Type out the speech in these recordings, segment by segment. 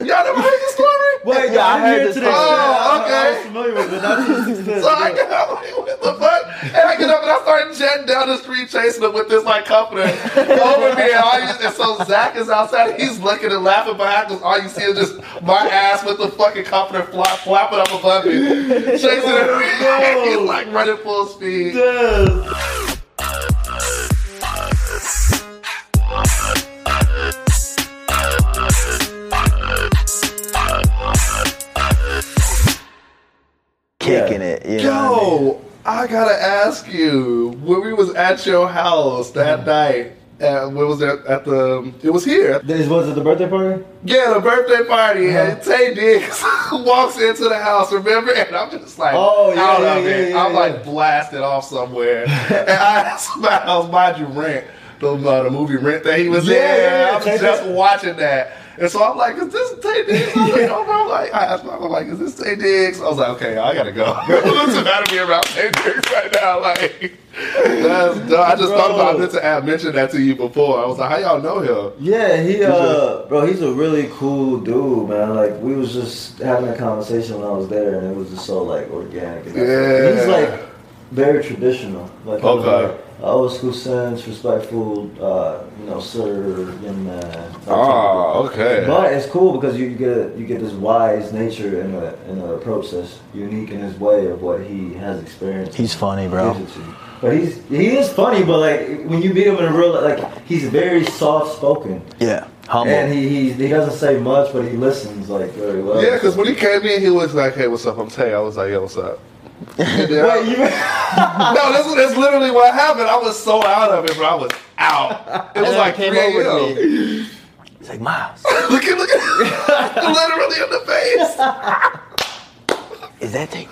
Y'all never heard the story? Wait, yeah, I heard this. Oh, okay. I was familiar with it. Not to this extent. So I get up, like, what the fuck? And I get up and I start jetting down the street chasing him with this like comforter over me. And, all you, and so Zach is outside. He's looking and laughing behind us. All you see is just my ass with the fucking comforter flop, flapping up above me, chasing him. Oh, he's like running full speed. Dude. Kicking it. You know what I mean? Yo, I gotta ask you, when we was at your house that night, uh, what was that at the? It was here. This was it the birthday party? Yeah, the birthday party, Uh-huh. and Taye Diggs walks into the house. Remember, and I'm just like, Oh, yeah, out yeah, of it. yeah, yeah, I'm yeah. like blasted off somewhere, and I asked my house, mind you, Rent, the, uh, the movie Rent that he was Yeah, in. yeah, yeah, I'm Taye just Diggs. watching that. And so I'm like, is this Taye Diggs? I'm like, oh, bro, like, I asked my mom, like, is this Taye Diggs? I was like, okay, I gotta go. The matter me around Taye Diggs right now? Like, that's, dumb. I just thought about it to add, mention that to you before. I was like, how y'all know him? Yeah, he uh, bro, he's a really cool dude, man. Like we was just having a conversation when I was there, and it was just so like organic. And Yeah. he's like very traditional, like Okay. Like, old school sense, respectful, uh, you know, sir, young man. that Oh, okay. But it's cool because you, you get you get this wise nature in the in an approach that's unique in his way of what he has experienced. He's funny, bro. Gives it to you. But he's he is funny, but like when you meet him in a real like he's very soft spoken. Yeah. Humble. And he, he he doesn't say much, but he listens like very well. Yeah, because when he came in, he was like, "Hey, what's up?" I'm Taye. I was like, "Yo, what's up?" And I- you, no, that's, that's literally what happened. I was so out of it, but I was out. It was like came 3 over to me. He's like, Miles, look at look at literally in the face. is that take?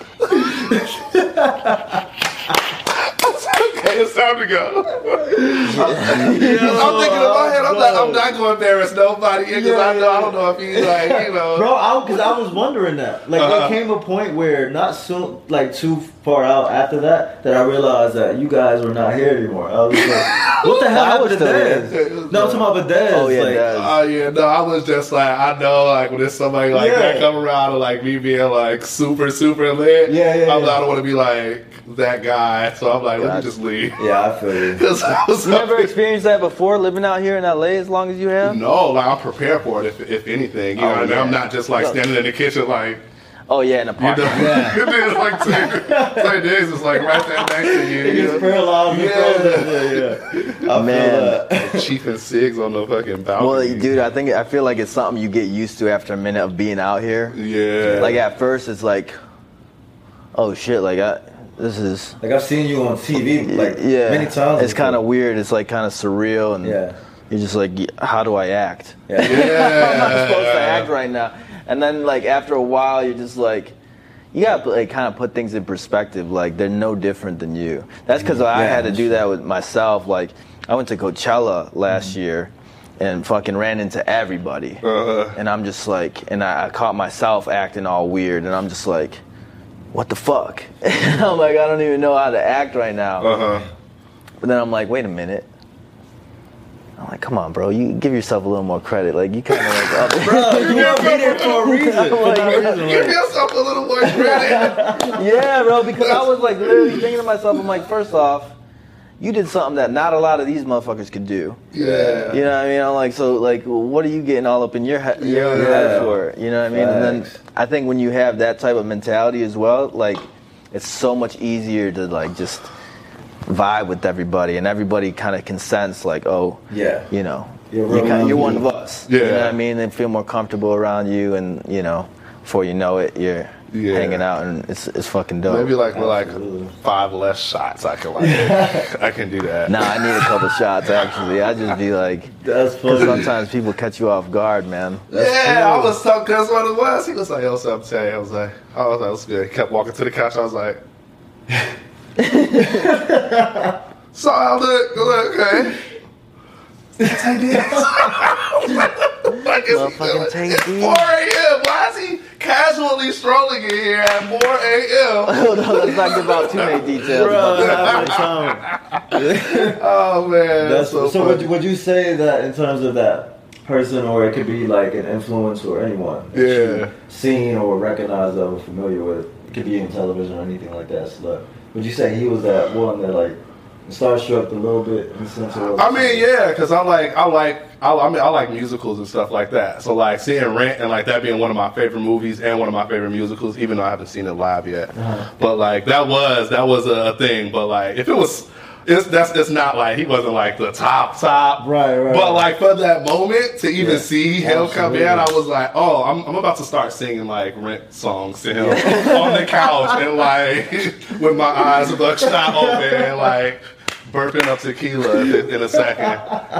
okay, it's time to go. I'm thinking in my head, I'm like, I'm not going to embarrass nobody here because I know I don't know if he's like, you know. bro, I because I was wondering that. Like, Uh-huh. there came a point where not soon, like too far out after that, that I realized that you guys were not here anymore. I was like, what the hell I happened to still Dez? No, I'm talking about Dez. Oh, yeah, like, Dez. Oh yeah, no, I was just like, I know, like when there's somebody like Yeah. that come around and like me being like super, super lit. Yeah, yeah, I'm yeah. I don't want to be like that guy, so I'm like, let me Gotcha. just leave. Yeah, I feel you. 'Cause I was You never experienced that before, living out here in LA as long as you have? No, like I'm prepared for it. If, if anything, you oh, know, Oh, what I mean? I'm not just like standing in the kitchen like Oh yeah, in the you park. know. it's like Taye Taye Diggs is like right there next to you. He you gets know? paralyzed. and Yeah. Yeah, yeah. I Man. feel that. Chief and Sigs on the fucking balcony. Well, dude, I think I feel like it's something you get used to after a minute of being out here. Yeah. Like at first, it's like, oh shit, like I, this is Like I've seen you on TV like yeah, many times. It's kind of weird. It's like kind of surreal, and Yeah. you're just like, how do I act? Yeah. I'm not supposed to act right now. And then like after a while, you're just like, you gotta like kind of put things in perspective. Like they're no different than you. That's because I had to do that with myself. Like I went to Coachella last year. And fucking ran into everybody, Uh-huh. and I'm just like, and I, I caught myself acting all weird, and I'm just like, what the fuck? I'm like, I don't even know how to act right now. Uh-huh. But then I'm like, wait a minute. I'm like, come on, bro. You give yourself a little more credit. Like you kind of like, oh, Bro, you want me there for a reason. Reason, Give yourself a little more credit. yeah, bro. Because I was like literally thinking to myself, I'm like, first off, you did something that not a lot of these motherfuckers could do. yeah. You know what I mean? I'm like, so like, what are you getting all up in your head, your Yeah. head for? You know what I mean? And then I think when you have that type of mentality as well, like, it's so much easier to like just vibe with everybody, and everybody kind of consents, like, oh, Yeah. you know, You're you real kinda, you're one of us. You know Yeah. what I mean? They feel more comfortable around you, and you know, before you know it, you're Yeah. hanging out, and it's it's fucking dope. Maybe like with like five less shots, I can like I can do that. Nah, I need a couple shots actually. I just be like, That's because funny. sometimes people catch you off guard, man. yeah, I was talking because what it was. He was like, "Yo, what's up, Taye?" I was like, "Oh, that was good." He kept walking to the couch. I was like, "So I look, look, okay." Taye Diaz. Like, it's, Motherfucking Taye it's Diaz. 4 a.m. Why is he casually strolling in here at 4 a.m.? Hold on, let's not give out too many details. Bro, about that. having. Oh man, That's, so, so. would you, would you say that in terms of that person, or it could be like an influence or anyone that Yeah. you've seen or recognized of or familiar with? It could be in television or anything like that. So, like, would you say he was that one that like starstruck a little bit in the sense of? I mean, yeah, because I like, I like, I, I mean, I like musicals and stuff like that. So like seeing Rent and like that being one of my favorite movies and one of my favorite musicals, even though I haven't seen it live yet. Uh-huh. But like that was that was a thing. But like if it was. It's, that's it's not like he wasn't like the top top, Right, right, But like for that moment to even Yeah, see him come in. I was like, oh, I'm, I'm about to start singing like Rent songs to him on the couch and like with my eyes buckshot open and like burping up tequila in, in a second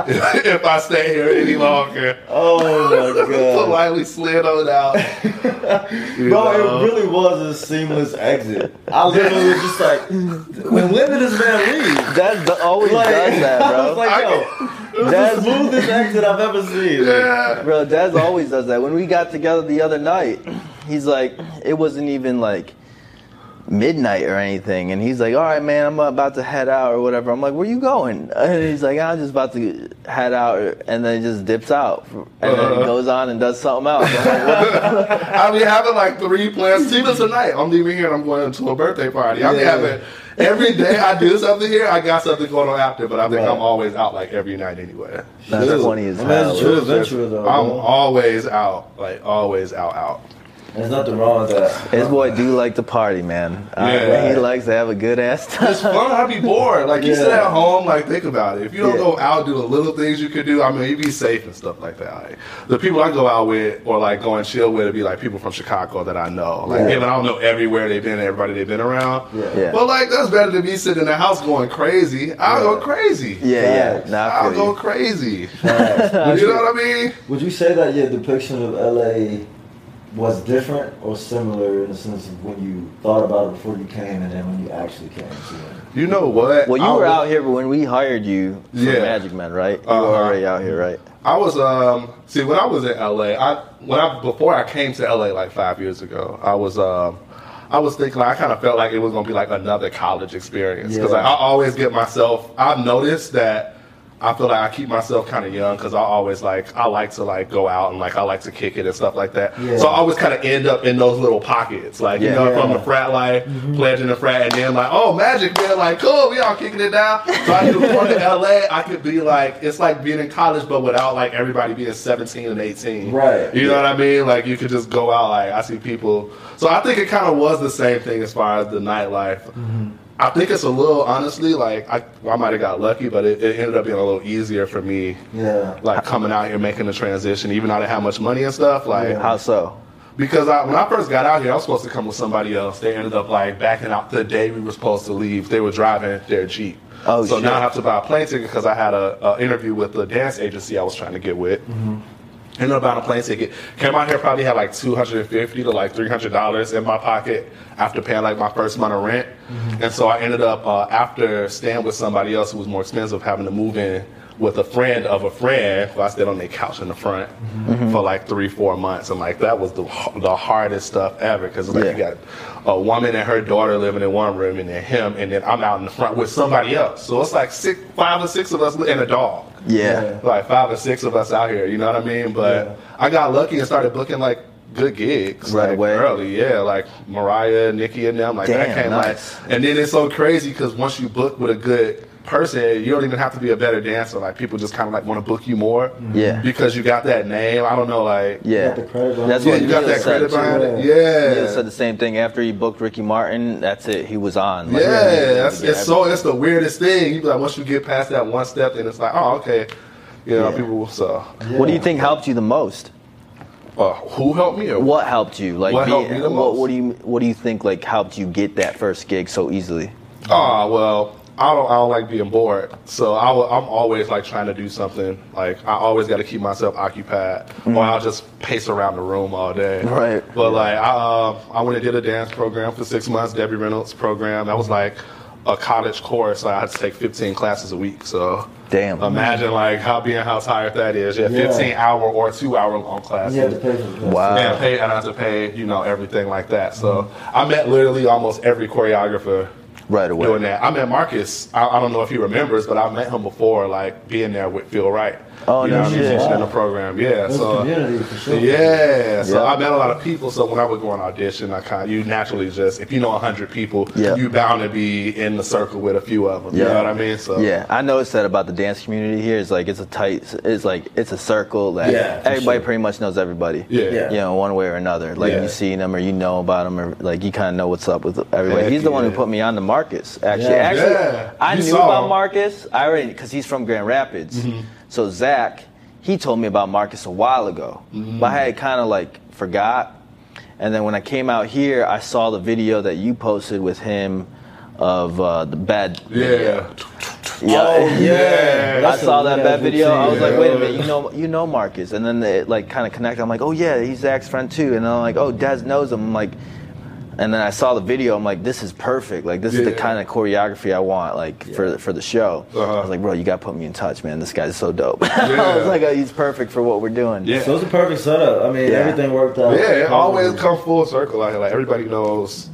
if I stay here any longer. Oh my god, Politely slid on out. You bro! know? It really was a seamless exit. I literally was just like, when, when did this man leave? That d- always Like, does that, I bro. was like, yo, it was That's- the smoothest exit I've ever seen. yeah. Bro, Daz always does that. When we got together the other night, he's like, it wasn't even like midnight or anything, and he's like, "All right, man, I'm about to head out or whatever." I'm like, "Where you going?" And he's like, "I'm just about to head out," and then he just dips out, and then he Uh-huh. goes on and does something else. I'm like, what? I be having like three plans. Even tonight, I'm leaving here and I'm going to a birthday party. I be Yeah. having every day I do something here. I got something going on after, but I think Right. I'm always out like every night anyway. That's Dude, funny as I mean, That's a true adventure though. I'm always out, like always out, out. There's nothing wrong with that. His boy do like to party, man. Uh, Yeah. he likes to have a good ass time. It's fun. I'd be bored. Like you sit at home, like think about it. If you don't Yeah. go out, do the little things you could do. I mean, you be safe and stuff like that. Like, the people I go out with or like go and chill with, would be like people from Chicago that I know. Like Yeah. even I don't know everywhere they've been, everybody they've been around. Yeah. Yeah. But like that's better than me sitting in the house going crazy. I'll Yeah. go crazy. Yeah, yeah. Facts. Nah, I I'll go you. crazy. Facts. Would you you- know what I mean? Would you say that your depiction of LA was different or similar in the sense of when you thought about it before you came and then when you actually came to it? You know what? Well, you I were was- out here when we hired you for Yeah. Magic Men, right? You Uh-huh. were already out here, right? I was um see when I was in LA, I when I before I came to LA like five years ago, I was um I was thinking like, I kind of felt like it was gonna be like another college experience because Yeah. like, I always get myself. I've noticed that I feel like I keep myself kind of young because I always like I like to like go out and like I like to kick it and stuff like that. Yeah. So I always kind of end up in those little pockets, like you Yeah. know, from Yeah. the frat life, mm-hmm. pledging the frat, and then like, oh, magic, man, like cool, we all kicking it down. So I do come to LA, I could be like, it's like being in college, but without like everybody being 17 and 18. Right. You know what I mean? Like you could just go out. Like I see people. So I think it kind of was the same thing as far as the nightlife. Mm-hmm. I think it's a little honestly like I, I might have got lucky, but it, it ended up being a little easier for me. Yeah. Like coming out here making the transition, even though I didn't have much money and stuff. Like Yeah. How so? because I, when I first got out here, I was supposed to come with somebody else. They ended up like backing out the day we were supposed to leave. They were driving their Jeep. Oh, so shit. now I have to buy a plane ticket because I had a, a interview with the dance agency I was trying to get with. Mm-hmm. Ended up buying a plane ticket. Came out here probably had like two hundred and fifty to like three hundred dollars in my pocket after paying like my first month of rent. And so I ended up uh, after staying with somebody else who was more expensive, having to move in with a friend of a friend who I stayed on their couch in the front mm-hmm. for like three, four months, and like that was the the hardest stuff ever because like Yeah. you got a woman and her daughter living in one room, and then him, and then I'm out in the front with somebody else. So it's like six, five or six of us and a dog Yeah. like five or six of us out here. You know what I mean? But Yeah. I got lucky and started booking like good gigs Right like, away? early. Yeah, like Mariah, Nicki, and them. Like that Damn, came nice. like, and then it's so crazy because once you book with a good person, you don't even have to be a better dancer. Like people just kind of like want to book you more. Yeah. Because you got that name. I don't know, like. Yeah. got the credit behind That's. Yeah, what you got that credit too. behind it. Yeah. Yeah. Neil said the same thing after he booked Ricky Martin. That's it. He was on. Like, Yeah, that's, yeah, it's so it's the weirdest thing. You be like, once you get past that one step, then it's like, oh, okay, you know, Yeah. people. So What do you think helped you the most? Uh, who helped me? Or What helped you? Like, What be- helped me the most? what do you what do you think like helped you get that first gig so easily? Oh well, I don't. I don't like being bored, so I, am always like trying to do something. Like I always got to keep myself occupied, or I'll just pace around the room all day. Mm. Right. But like I, uh, I went and did a dance program for six months, Debbie Reynolds program. That was like a college course. I had to take 15 classes a week. So Damn. imagine like how being how tired that is. Yeah, Yeah. 15 hour or two hour long classes. You have to pay for class. Wow. And pay and I had to pay, you know, everything like that. So I met literally almost every choreographer Right away. doing that. I met Marcus. I, I don't know if he remembers, but I met him before, like being there with Phil Wright. Oh, you no know, what I mean? shit. In the program. Yeah. That's so community for sure. yeah. So Yeah. I met a lot of people. So when I would go on audition, I kind of you naturally just if you know hundred people, Yeah. you bound to be in the circle with a few of them. You Yeah. know what I mean? So Yeah, I noticed that about the dance community here. It's like it's a tight, it's like it's a circle that Yeah, everybody sure. pretty much knows everybody. Yeah. Yeah. you know, one way or another. Like Yeah. you see them or you know about them or like you kind of know what's up with everybody. Heck He's the one who put me on to Marcus. Actually, Yeah. actually, Yeah. I You knew about him. Marcus. I already because he's from Grand Rapids. Mm-hmm. So Zach, he told me about Marcus a while ago, but I had kind of like forgot. And then when I came out here, I saw the video that you posted with him of uh, the bad. yeah. Yeah, Oh, yeah. I saw that bad video. I was like, wait a minute, you know, you know Marcus, and then it like kind of connected. I'm like, oh yeah, he's Zach's friend too, and I'm like, oh, Dez knows him. I'm like, and then I saw the video. I'm like, this is perfect. Like, this is the kind of choreography I want, like for for the show. Uh-huh. I was like, bro, you gotta put me in touch, man. This guy's so dope. I was like, oh, he's perfect for what we're doing. Yeah. So it's a perfect setup. I mean, Yeah. everything worked out. Yeah, it always perfectly. come full circle out here. Like everybody knows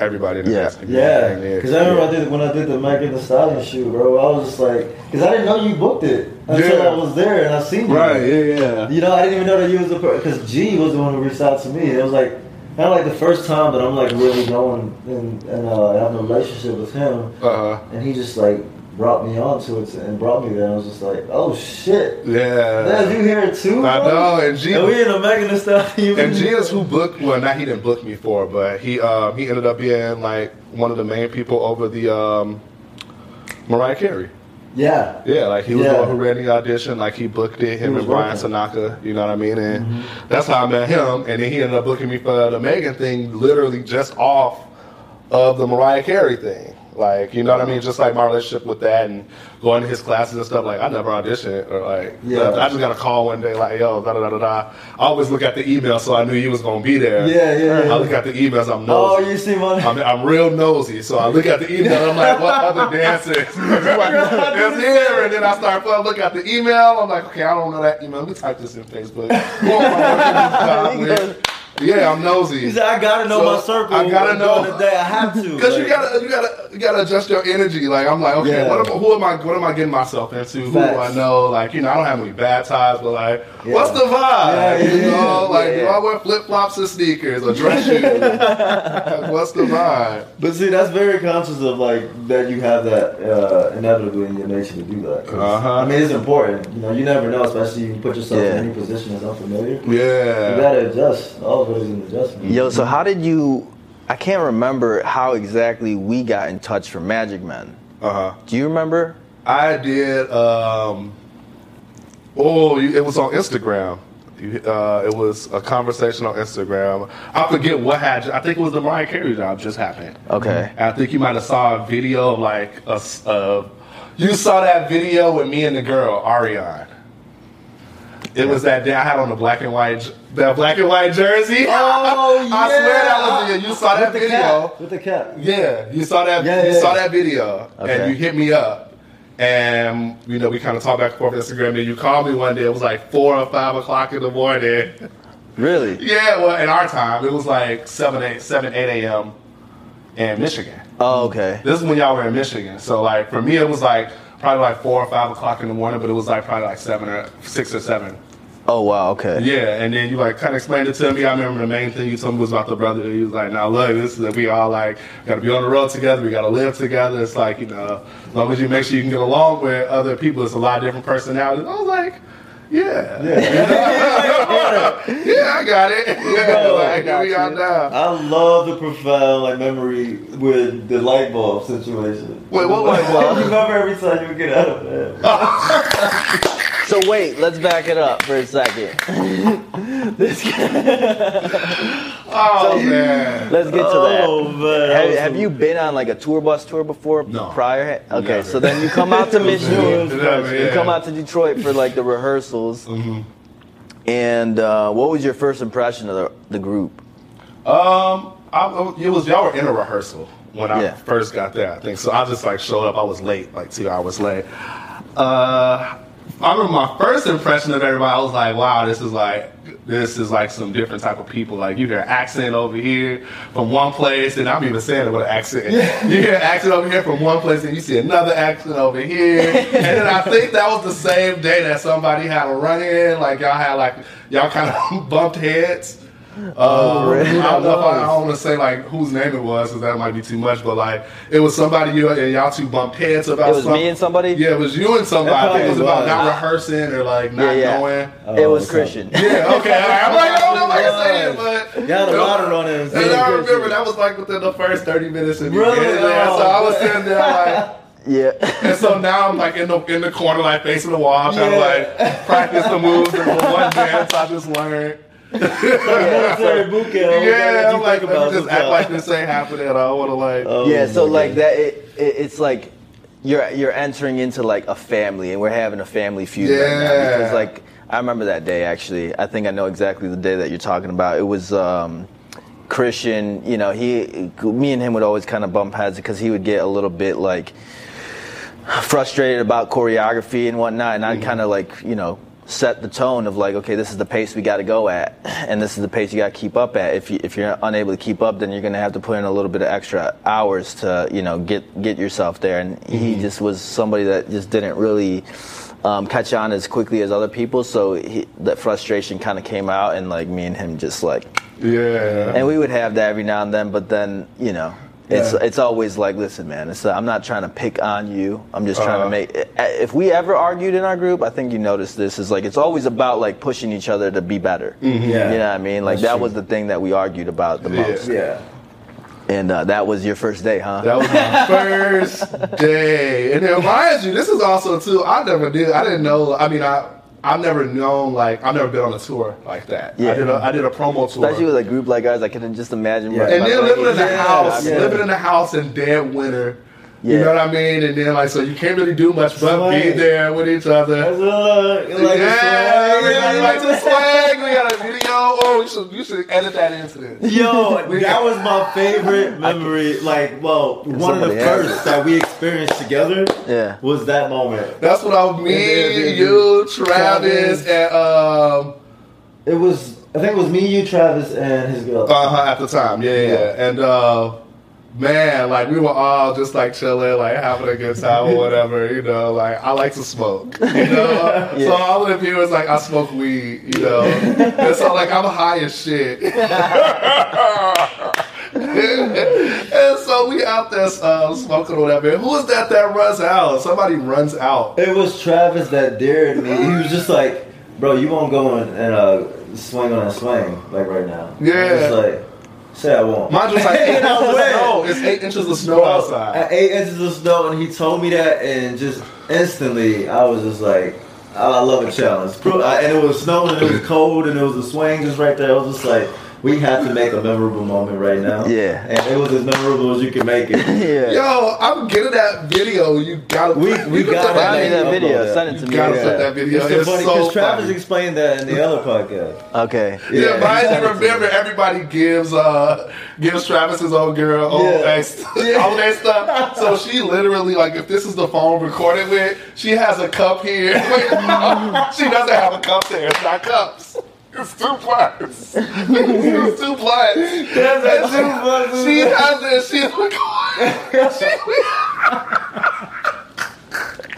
everybody in the Yeah. dance. Yeah, because I remember I did when I did the Megan Thee Stallion shoot, bro. I was just like, because I didn't know you booked it until Yeah. I was there and I seen you. Right, yeah, yeah. You know, I didn't even know that you was the because G was the one who reached out to me. It was like kind of like the first time that I'm like really going and, and uh, having a relationship with him, Uh-huh. and he just like brought me onto it and brought me there. I was just like, oh shit, Yeah. Dad, you here too? I bro? know, and G And we in the Megan Thee Stallion. and G is who booked well not he didn't book me for, but he um he ended up being like one of the main people over the um Mariah Carey. Yeah. Yeah, like he was Yeah. the one who ran the audition, like he booked it, him and Brian working. Tanaka, you know what I mean? And mm-hmm. that's how I met him. And then he ended up booking me for the Megan thing, literally just off of the Mariah Carey thing. Like, you know what I mean? Just like my relationship with that and going to his classes and stuff. Like, I never auditioned or like, Yeah. I just got a call one day, like, yo, da da da da da. I always look at the email, so I knew you was gonna be there. Yeah, yeah, yeah. I look at the emails, I'm oh, nosy. Oh, you see my I'm, I'm real nosy, so I look at the email. I'm like, what other dances is here? And then I start I look at the email. I'm like, okay, I don't know that email. Let me type this in Facebook. Who am I working with? Yeah, I'm nosy. He said, I gotta know So, my circle. I gotta know. during the day. I have to. Because you gotta, you gotta, you gotta adjust your energy. Like I'm like, okay, Yeah. what am, who am I? What am I getting myself into? Who do I know? Like, you know, I don't have any bad ties, but like, Yeah. what's the vibe? Yeah, you know, like, do I wear flip flops and sneakers or dress shoes? Like, what's the vibe? But see, that's very conscious of like that you have that uh, inevitably in your nature to do that. Uh-huh. I mean, it's important. You know, you never know, especially if you put yourself in any position that's unfamiliar. Yeah. You gotta adjust. All of an adjustment. Yo, so how did you? I can't remember how exactly we got in touch for Magic Men. Uh huh. Do you remember? I did. um Oh, you- it was on Instagram. You- Uh, it was a conversation on Instagram. I forget what had. I think it was the Mariah Carey job just happened. Okay. And I think you might have saw a video of like a. s- Uh, you saw that video with me and the girl Ariane. It was that day I had on the black and white, j- that black and white jersey. Oh, I swear that yeah. was it. You saw that With video. cap. With the cap. Yeah, you saw that. Yeah, you yeah. saw that video, Okay. and you hit me up, and you know we kind of talked back and forth on Instagram. And you called me one day. It was like four or five o'clock in the morning. Really? yeah, well, in our time, it was like seven, eight, seven, eight a.m. in Michigan. Oh, okay. This is when y'all were in Michigan. So like for me, it was like probably like four or five o'clock in the morning, but it was like probably like seven or six or seven. Oh, wow. Okay. Yeah, and then you like kind of explained it to me. I remember the main thing you told me was about the brother. He was like, "Now look, this is we all like got to be on the road together. We got to live together. It's like you know, as long as you make sure you can get along with other people, it's a lot of different personalities." I was like, "Yeah, yeah, yeah, I got it. Yeah, Bro, like, I got we all you. down." I love the profound like memory with the light bulb situation. Wait, what light bulb? you remember every time you would get out of bed. So wait, let's back it up for a second. This. Oh man. Let's get to Oh, that. man, Have, have you been on like a tour bus tour before? No. Prior? Okay, Never. so then you come out to Michigan. Never, You come out to Detroit for like the rehearsals. Mm-hmm. And uh, what was your first impression of the, the group? Um, I, it was y'all were in a rehearsal when I Yeah. first got there. I think so. I just like showed up. I was late, like two hours late. Uh, I remember my first impression of everybody. I was like, wow, this is like this is like some different type of people. Like you hear accent over here from one place, and I'm even saying it with an accent. You hear accent over here from one place, and you see another accent over here. and then I think that was the same day that somebody had a run in. Like y'all had like y'all kind of bumped heads. Uh, I don't know if I, I don't want to say like whose name it was because that might be too much, but like it was somebody you and y'all two bumped heads about. It was something. me and somebody? Yeah, it was you and somebody. probably It was about not rehearsing or like not yeah, knowing. yeah. it Oh, was okay. Christian. Yeah, okay. I'm like, I don't know what I say it, but Y'all had a lot of run ins. and I remember that was like within the first 30 minutes of me Really? getting there. So I was sitting there like. Yeah. And so now I'm like in the in the corner, like facing the wall, trying Yeah. to like practice the moves and the one dance I just learned. Military boot camp. Yeah, I'm like, you think let about me just this act like this ain't happening. I don't want to like. Oh, yeah, so my like God. that, it, it, it's like you're you're entering into like a family, and we're having a family feud right now because like I remember that day actually. I think I know exactly the day that you're talking about. It was um, Christian. You know, he, me and him would always kind of bump heads because he would get a little bit like frustrated about choreography and whatnot, and I'd kind of like you know set the tone of like, okay, this is the pace we got to go at, and this is the pace you got to keep up at. If you if you're unable to keep up, then you're gonna have to put in a little bit of extra hours to you know get get yourself there. And he just was somebody that just didn't really. Um, catch on as quickly as other people, so he, that frustration kind of came out, and like me and him just like Yeah. and we would have that every now and then, but then you know, Yeah. it's always like, listen, man, it's, uh, I'm not trying to pick on you. I'm just trying Uh-huh. to make. If we ever argued in our group, I think you noticed this is like it's always about like pushing each other to be better. Yeah. You know what I mean? Like That's that true. was the thing that we argued about the Yeah. most. Yeah. And uh, that was your first day, huh? That was my first day. And then mind you, this is also too, I never did, I didn't know, I mean, I, I've never known, like, I've never been on a tour like that. Yeah. I did a, I did a promo tour. Especially with a group like ours, I can just imagine. Yeah. and then living in the house, living in the house in dead winter. You know what I mean? And then, like, so you can't really do much but Swag. be there with each That's other. a look. Like yeah, a everybody likes the swag. We got a video. Oh, you should, you should edit that this. Yo, that was my favorite memory. Like, well, one of the first that we experienced together Yeah. was that moment. That's what I me, Yeah, yeah, yeah. you, Travis, Travis. and um, It was. I think it was me, you, Travis, and his girl. uh huh at the time, yeah, yeah, Yeah. and uh, man, like we were all just like chilling, like having a good time or whatever, you know. Like I like to smoke, you know. So all of the viewers like I smoke weed, you know, and so like I'm high as shit. and so we out there uh, smoking or whatever. Who is that that runs out? Somebody runs out. It was Travis that dared me. He was just like, "Bro, you won't go and, uh, swing on a swing like right now." Yeah. I was like, "Say I won't." Mine's just like eight inches of snow. It's eight inches of snow outside. At eight inches of snow, and he told me that, and just instantly, I was just like, "I I love a challenge." And it was snowing, and it was cold, and it was a swing just right there. I was just like, "We have to make a memorable moment right now." Yeah. and it was as memorable as you can make it. yeah. Yo, I'm getting that video. You gotta. We- we you gotta put me make that video. that. Send it to You me. gotta Yeah. put that video. It's It's, so funny so because Travis funny. explained that in the other podcast. Okay. Yeah, Yeah, mind send you, it remember everybody gives uh gives Travis his old girl old Yeah. ex all that stuff. So she literally like if this is the phone recorded with, she has a cup here. She doesn't have a cup there. It's not cups. It's two blunts. it's two blunts. And she, she has it. She's recording. She,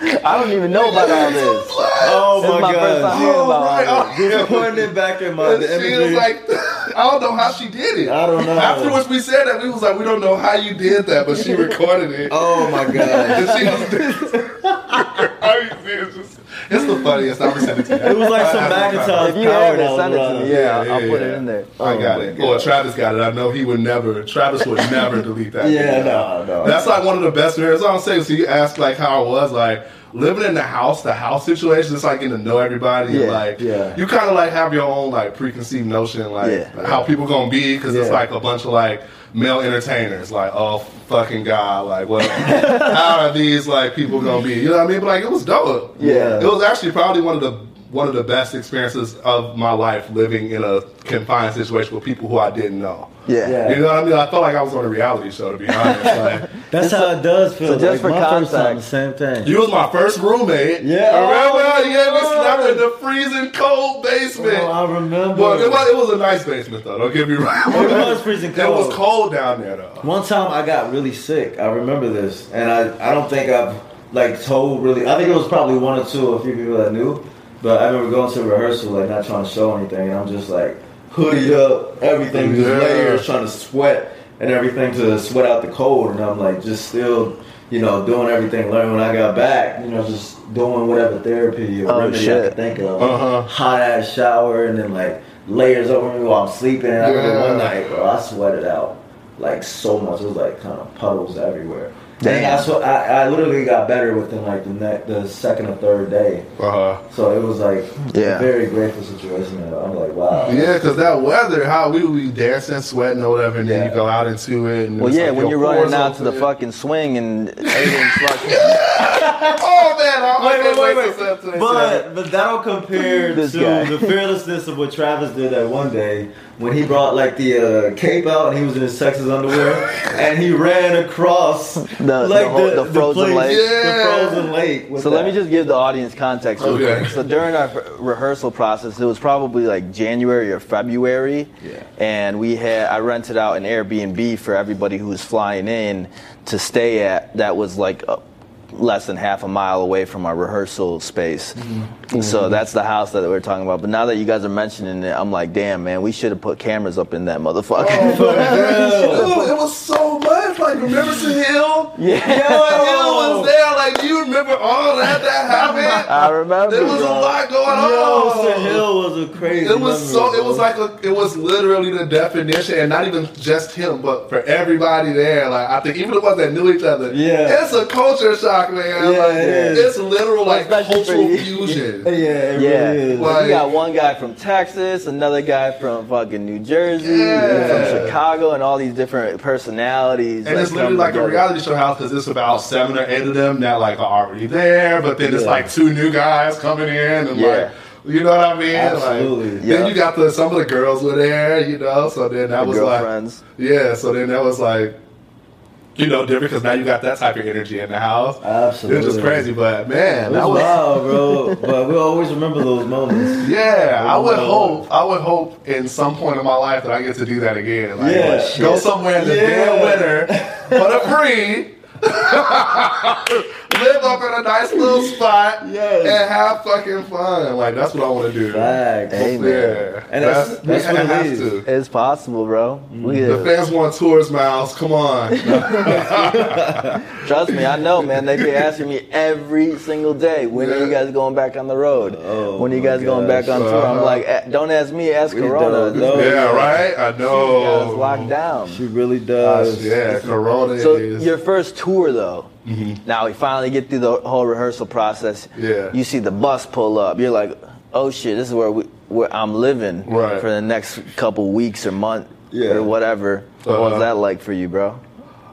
I don't even know about all this. Oh This is my first time hearing about right. all. Oh, yeah. Putting it back in my And the she was like, I don't know how she did it. I don't know. Afterwards, we said that we was like, we don't know how you did that, but she recorded it. oh my god. And she was, I mean, it's, just, it's the funniest. I'm gonna send it to you. It was like some I- I- magnetized If you power have that it, send it to running. me. Yeah, I'll, Yeah, I'll put it in there. I got Oh, it. my Or God. Travis got it. I know he would never. Travis would never delete that. Yeah, no, no. That's like one of the best videos. I don't say. So you asked like how it was. Like living in the house, the house situation, it's like getting to know everybody. Yeah, like yeah. you kind of like have your own like preconceived notion, like Yeah. how people gonna be, because it's like a bunch of like male entertainers. Like, oh fucking god, like what? how are these like people gonna be? You know what I mean? But like it was dope. Yeah. it was actually probably one of the one of the best experiences of my life living in a confined situation with people who I didn't know. Yeah. Yeah. You know what I mean? I felt like I was on a reality show, to be honest. Like, That's how it does feel. so just like for my first time, the context- same thing. you was my first roommate. Yeah. Remember? Oh, you had me slept in the freezing cold basement. Oh, I remember. But it was, it was a nice basement, though. Don't get me wrong. It was freezing cold. It was cold down there, though. One time I got really sick. I remember this, and I, I don't think I've like told really. I think it was probably one or two, or a few people that knew. But I remember going to rehearsal, like not trying to show anything, and I'm just like hoodie up, everything, just Yeah. layers, trying to sweat and everything to sweat out the cold, and I'm like just still, you know, doing everything. Learning when I got back, you know, just doing whatever therapy or Oh, remedy I shit. could think of. Uh-huh. Hot ass shower, and then like layers over me while I'm sleeping. And I remember Yeah. one night, bro, I sweated out like so much. It was like kind of puddles everywhere. Damn. And I, so I, I literally got better within like the ne- the second or third day. Uh-huh. So it was like Yeah. a very grateful situation. I'm like, wow. Yeah, because that weather, how we would be dancing, sweating, or whatever, and then Yeah. you go out into it. And Well, yeah, like when you're running out to the open. fucking swing and everything's fucking. Oh, man. I, I Wait, can't wait, wait, wait, to today. But but that'll compare This to guy. the fearlessness of what Travis did that one day when he brought like the uh, cape out and he was in his Texas underwear and he ran across the like whole- the frozen place- lake. the frozen lake. with So let me just give the audience context real oh, Okay. quick. So during our rehearsal process, it was probably like January or February, Yeah. and we had I rented out an Airbnb for everybody who was flying in to stay at. That was like a, less than half a mile away from our rehearsal space. Mm-hmm. So that's the house that we're talking about. But now that you guys are mentioning it, I'm like, damn man, we should have put cameras up in that motherfucker. Dude, it was so much. Like, remember Hill? yeah, Hill was there. Like, do you remember all that that happened? I remember. There was a lot going Yo, on. Sir Hill was a crazy. It was memory, so. It was like a. It was literally the definition, and not even just him, but for everybody there. Like I think even the ones that knew each other. Yeah. it's a culture shock, man. Yeah, like, it is. It's literal like Especially cultural fusion. Yeah, it Yeah, really is. Like- you got one guy from Texas, another guy from fucking New Jersey, Yeah. from Chicago, and all these different personalities. And it's literally like a reality show house because it's about seven or eight of them that like are already there, but then it's Yeah. like two new guys coming in and Yeah. like you know what I mean? Absolutely. Like, Yeah. Then you got the some of the girls were there, you know. So then that The was like girlfriends. yeah. So then that was like you know different because now you got that type of energy in the house. Absolutely. It was just crazy, but man, that was wild, bro. But we'll always remember those moments. yeah. I would hope, I would hope in some point in my life that I get to do that again. Like, Yeah. go somewhere in the Yeah. dead winter for the free. Live up in a nice little spot Yes. and have fucking fun. Like that's what I want to do. Facts. Hey. Yeah, And that's- that's we what it have is. to. It's possible, bro. We, The fans want tours, Miles. Come on. trust me, I know, man. They be asking me every single day, when are you guys going back on the road? Oh, when are you guys going back on gosh. tour? I'm Uh-huh. like, eh, don't ask me, ask We Corona. don't These know. guys yeah, right. I know. locked down. She really Gosh, does. yeah, Corona So is. your first tour though, now we finally get through the whole rehearsal process. Yeah. You see the bus pull up. You're like, oh shit, this is where we where I'm living Right. for the next couple weeks or month Yeah. or whatever. What was Uh-huh. that like for you, bro?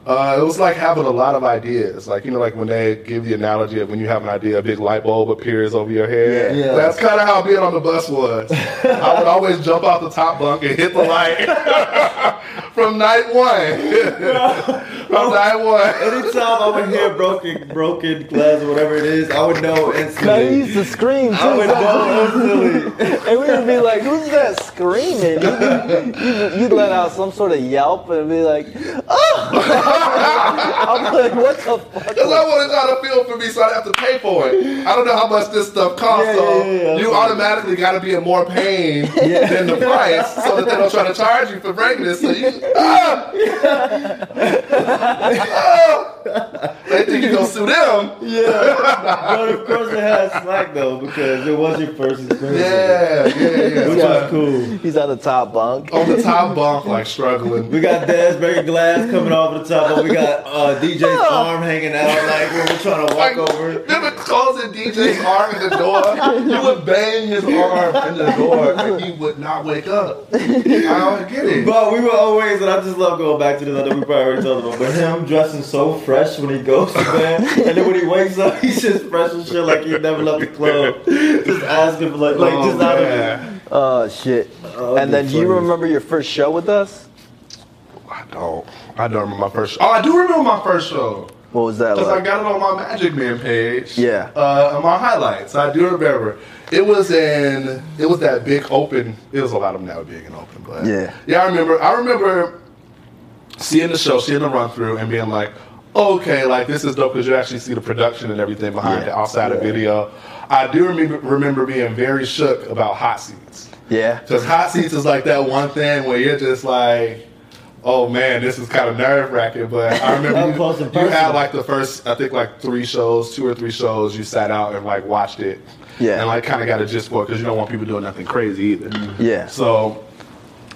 Uh, it was like having a lot of ideas. Like, you know, like when they give the analogy of when you have an idea, a big light bulb appears over your head. Yeah. Yeah. That's kind of how being on the bus was. I would always jump off the top bunk and hit the light from night one. from night one. Anytime I would hear broken broken glass or whatever it is, I would know No, you instantly. used to scream too. I would know instantly. and we would be like, "Who's that screaming?" You'd, you'd, you'd let out some sort of yelp and be like, "Oh!" I'm like, "What the fuck?" Because I wanted y'all to feel for me, so I have to pay for it. I don't know how much this stuff costs, Yeah, so yeah, yeah, you automatically got to be in more pain than the price, so that they don't try to charge you for breaking this. So you, ah! Ah! they think you gonna sue them. Yeah. But of course it has slack though, because it was your first experience. Yeah, yeah, yeah. Which But was cool. He's on the top bunk. on the top bunk, like struggling. We got Dez breaking glass coming off the top, but we got uh, DJ's arm hanging out like when we're trying to walk Like, over. remember, closing DJ's arm in the door. You would bang his arm in the door and he would not wake up. I don't get it. But we were always, and I just love going back to this. I know we probably already told about, but him dressing so fresh when he goes to bed, and then when he wakes up, he's just fresh and shit like he never left the club. Just asking for like, like Oh, just out of man. Oh shit! Oh, and then, do you remember your first show with us? I don't. I don't remember my first show. Oh, I do remember my first show. What was that Because I got it on my Magic Men page. Yeah. Uh, on my highlights. I do remember. It was in, it was that big open, it was a lot of them that were big and open, but. Yeah. Yeah, I remember, I remember seeing the show, seeing the run through and being like, okay, like this is dope because you actually see the production and everything behind Yeah. it outside of video. I do remember, remember being very shook about hot seats. Yeah. Because hot seats is like that one thing where you're just like, oh man, this is kind of nerve wracking. But I remember you, you had like the first, I think like three shows, two or three shows, you sat out and like watched it. Yeah. And like kind of got a gist for it because you don't want people doing nothing crazy either. Yeah. So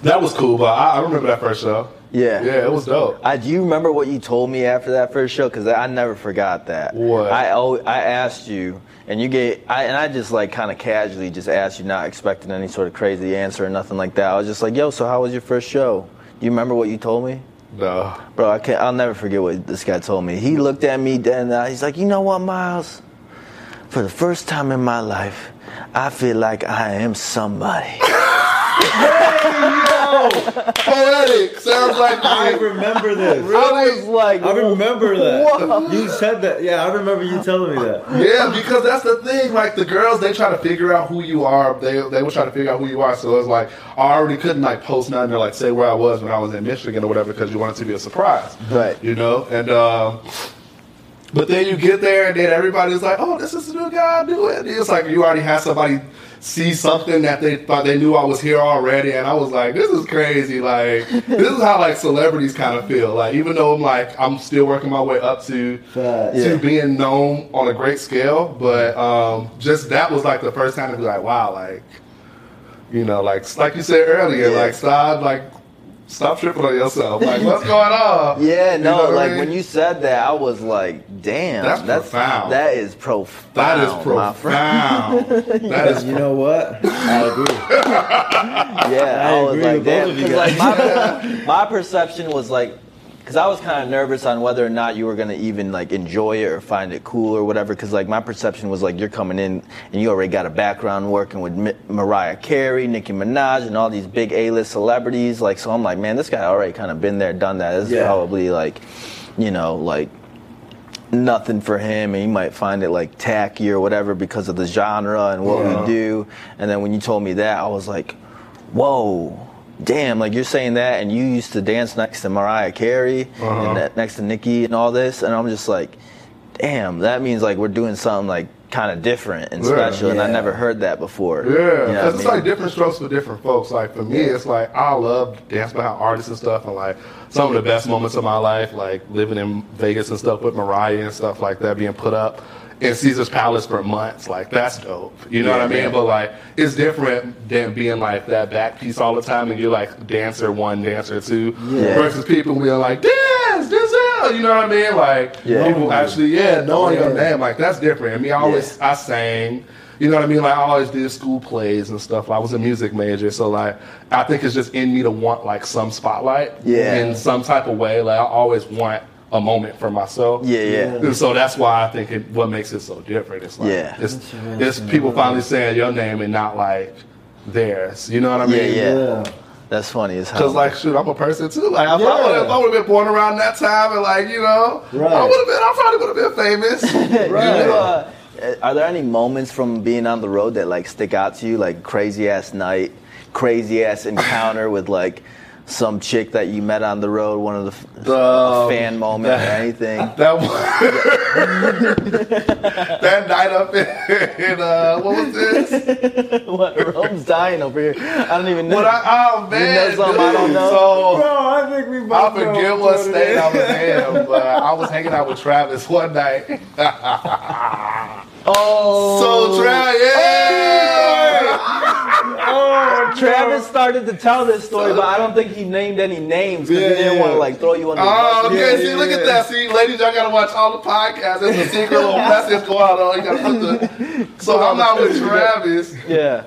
that was cool. But I, I remember that first show. Yeah. Yeah, it was dope. I, do you remember what you told me after that first show? Because I never forgot that. What? I I asked you, and you gave, I, and I just like kind of casually just asked you, not expecting any sort of crazy answer or nothing like that. I was just like, "Yo, so how was your first show?" You remember what you told me? No. Bro, I can't. I'll never forget what this guy told me. He looked at me, then, uh, he's like, "You know what, Miles? For the first time in my life, I feel like I am somebody." Poetic. Sounds like I remember this. I was like, I remember that. What? You said that. Yeah, I remember you telling me that. Yeah, because that's the thing. Like the girls, they try to figure out who you are. They they will try to figure out who you are. So it's like I already couldn't like post nothing or like say where I was when I was in Michigan or whatever because you want it to be a surprise. Right. You know, and um, but then you get there and then everybody's like, oh, this is the new guy. I do it. It's like you already had somebody see something that they thought they knew I was here already, and I was like, this is crazy. Like this is how like celebrities kind of feel. Like even though I'm like I'm still working my way up to Facts. to being known on a great scale, but um, just that was like the first time to be like, wow, like you know, like like you said earlier, Yeah. like stop, like stop tripping on yourself. Like what's going on? Yeah, You no, know what I like mean? when you said that, I was like, damn, That's profound. That is profound. that is my friend. profound. That is You know what? I agree. Yeah, I, I was like, with damn, both of like my, my perception was like, because I was kind of nervous on whether or not you were gonna even like enjoy it or find it cool or whatever. Because like my perception was like you're coming in and you already got a background working with Mi- Mariah Carey, Nicki Minaj, and all these big A-list celebrities. Like, so I'm like, man, this guy already kind of been there, done that. This is Yeah. probably like, you know, like nothing for him and he might find it like tacky or whatever because of the genre and what we do and then when you told me that i was like whoa damn like you're saying that and you used to dance next to mariah carey Uh-huh. and that, next to nicki and all this and i'm just like damn that means like we're doing something like kind of different and Yeah. special and i never heard that before Yeah, You know what I it's mean? like different strokes for different folks. Like for me, it's like I love dance behind artists and stuff, and like some of the best moments of my life, like living in Vegas and stuff with Mariah and stuff like that, being put up in Caesar's Palace for months. Like that's dope. You know what I mean? But like it's different than being like that back piece all the time, and you're like dancer one, dancer two, Yeah. versus people being like dance, Denzel. You know what I mean? Like Yeah. people actually, yeah, knowing your name, like that's different. I mean, I always I sang. You know what I mean? Like I always did school plays and stuff. I was a music major, so like I think it's just in me to want like some spotlight. Yeah. In some type of way. Like I always want a moment for myself. yeah yeah And so that's why I think it, what makes it so different. It's like Yeah. it's, it's people finally saying your name and not like theirs. You know what I mean? Yeah, Yeah. that's funny as hell Cause like shoot, I'm a person too. Like if I Yeah. would have, I would have been born around that time, and like you know, Right. I would have been. I probably would have been famous. Right. Do you, uh, are there any moments from being on the road that like stick out to you, like crazy ass night, crazy ass encounter with like some chick that you met on the road, one of the f- a Um, fan moment or anything? That one, that night up in, in uh, what was this? what? Rome's dying over here. I don't even know. What I, oh man, know something I don't know? So Bro, I think we I both know forget what it state is. I was in, but I was hanging out with Travis one night. Oh, oh So Travis, yeah. Oh, Travis started to tell this story, but I don't think he named any names because Yeah, he didn't yeah. want to like throw you under the Oh, bus. okay. Yeah, see, look at that. See, ladies, y'all gotta watch all the podcasts. There's a secret little message going on. You gotta put the. So I'm out with Travis, Yeah.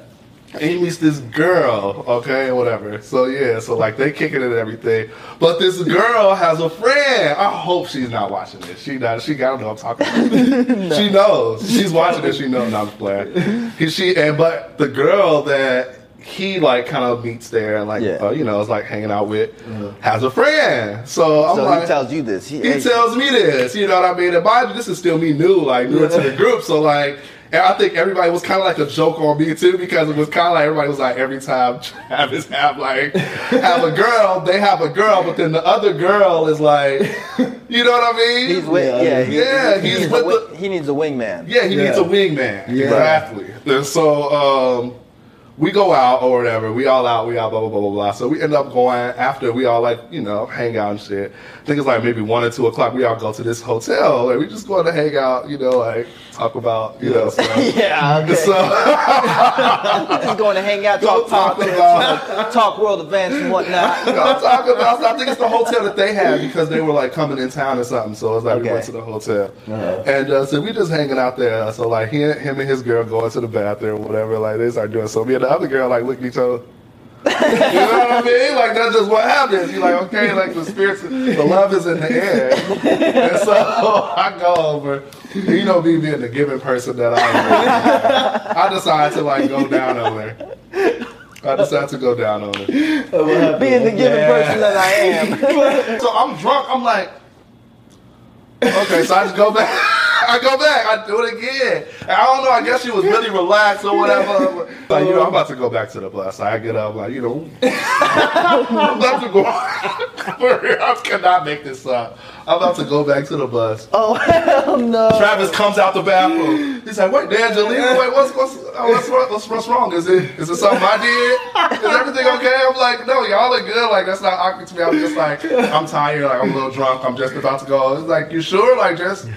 And he meets this girl. Okay, whatever. So yeah, so like they kicking it and everything. But this girl has a friend. I hope she's not watching this. She not. She gotta know I'm talking. About. She knows. She's watching this. She knows. I'm just playing. She and but the girl that. He like kind of meets there and like Yeah. uh, you know is like hanging out with has a friend. So I'm So like, he tells you this. He, he tells me this, you know what I mean? And mind you, this is still me new, like new into the group. So like, and I think everybody was kind of like a joke on me too because it was kind of like everybody was like every time Travis have like have a girl, they have a girl, but then the other girl is like, you know what I mean? He's with, Yeah, yeah, he, yeah, he, he's needs with a, the- he needs a wingman. Yeah, he Yeah. needs a wingman. Yeah. Exactly. And so um, we go out or whatever. We all out. We all Blah blah blah blah blah. So we end up going after we all like you know hang out and shit. I think it's like maybe one or two o'clock. We all go to this hotel and we just going to hang out. You know, like talk about you know stuff. Yeah, okay. So Just going to hang out, talk talk politics, about- talk world events and whatnot. Talking about. I think it's the hotel that they had because they were like coming in town or something. So it's like we went to the hotel, Uh-huh. and uh, so we just hanging out there. So like he, him and his girl going to the bathroom, or whatever. Like they start doing. So me and the other girl like look at each other. you know what I mean? Like that's just what happens. You're like, okay, like the spirits, the love is in the air. And so I go over. You know me being the giving person that I am. I decide to like go down on her. I decide to go down on her. Being the giving person that I am. So I'm drunk. I'm like, okay. So I just go back. I go back. I do it again. And I don't know. I guess she was really relaxed or whatever. Like you know, I'm about to go back to the bus. I get up. Like you know, I'm about to go. I cannot make this up. I'm about to go back to the bus. Oh hell no! Travis comes out the bathroom. He's like, "Wait, Angelina, wait, what's what's oh, what's, wrong- what's what's wrong? Is it is it something I did? Is everything okay?" I'm like, "No, y'all are good. Like that's not awkward to me. I'm just like, I'm tired. Like I'm a little drunk. I'm just about to go. It's like, you sure? Like just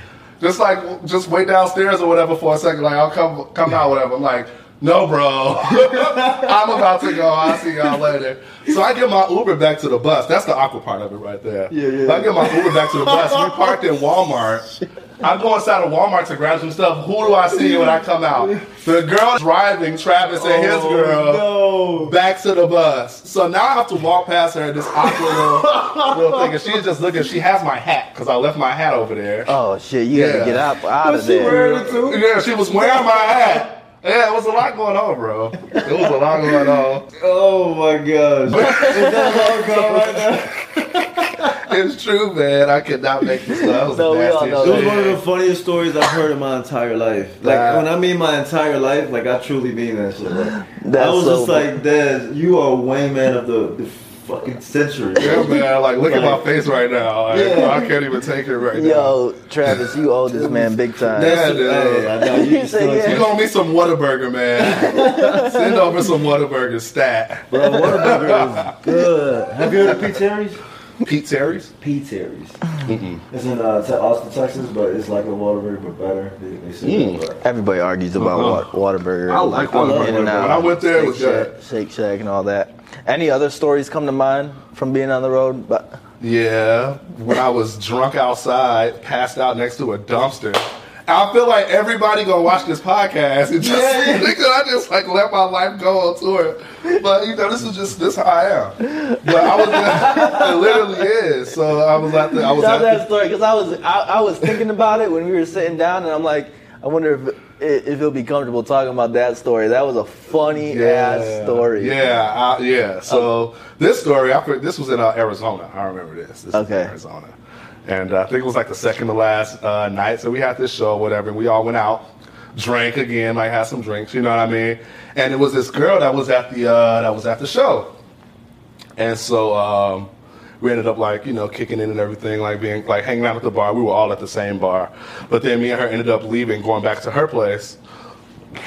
just like just wait downstairs or whatever for a second. Like I'll come come out whatever. I'm like. No, bro. I'm about to go. I'll see y'all later. So I get my Uber back to the bus. That's the awkward part of it right there. Yeah, yeah. I get my Uber back to the bus. We parked in Walmart. I go inside of Walmart to grab some stuff. Who do I see when I come out? The girl driving Travis and his oh, girl No. back to the bus. So now I have to walk past her in this awkward little, little thing. And she's just looking. She has my hat because I left my hat over there. Oh shit! You Yeah. gotta get up out of she there. wearing it too? Yeah, she was wearing my hat. Yeah, it was a lot going on, bro. It was a lot going on. Oh my gosh. Is that long gone right now? It's true, man. I could not make this stuff. That No, we all nasty know It was one of the funniest stories I've heard in my entire life. Like Nah. when I mean my entire life, like I truly mean that shit. Like, That's I was so just like, Dad, you are wingman of the, the fucking century. Yeah, man. Like, look at my face right now. Like, Yeah. I can't even take it right now. Yo, Travis, you owe this man big time. Yeah, dude. Hey, I you You can say still yeah. You gonna me some Whataburger, man. Send over some Whataburger stat. Bro, Whataburger is good. Have you heard of P. Terry's? P. Terry's? P. Terry's. It's in uh, Te- Austin, Texas, but it's like a Whataburger, but better. They, they Mm. but- Everybody argues about Uh-huh. Wa- Whataburger. I like Whataburger. In and out. When I went there, it was Shake good. Shack, Shake Shack and all that. Any other stories come to mind from being on the road? But Yeah, when I was drunk outside, passed out next to a dumpster. I feel like everybody gonna watch this podcast and just because I just like let my life go on tour. But you know, this is just this how I am. But I was it literally is. So I was at the I was tell at that the, story because I was I, I was thinking about it when we were sitting down, and I'm like, I wonder if if he'll be comfortable talking about that story. That was a funny ass story. Yeah, I, yeah. So this story, I, this was in uh, Arizona. I remember this. This was Okay. in Arizona, and uh, I think it was like the second to last uh, night. So we had this show, whatever. And we all went out, drank again, like had some drinks. You know what I mean? And it was this girl that was at the uh, that was at the show, and so. Um, we ended up like you know kicking in and everything, like being like hanging out at the bar. We were all at the same bar, but then me and her ended up leaving, going back to her place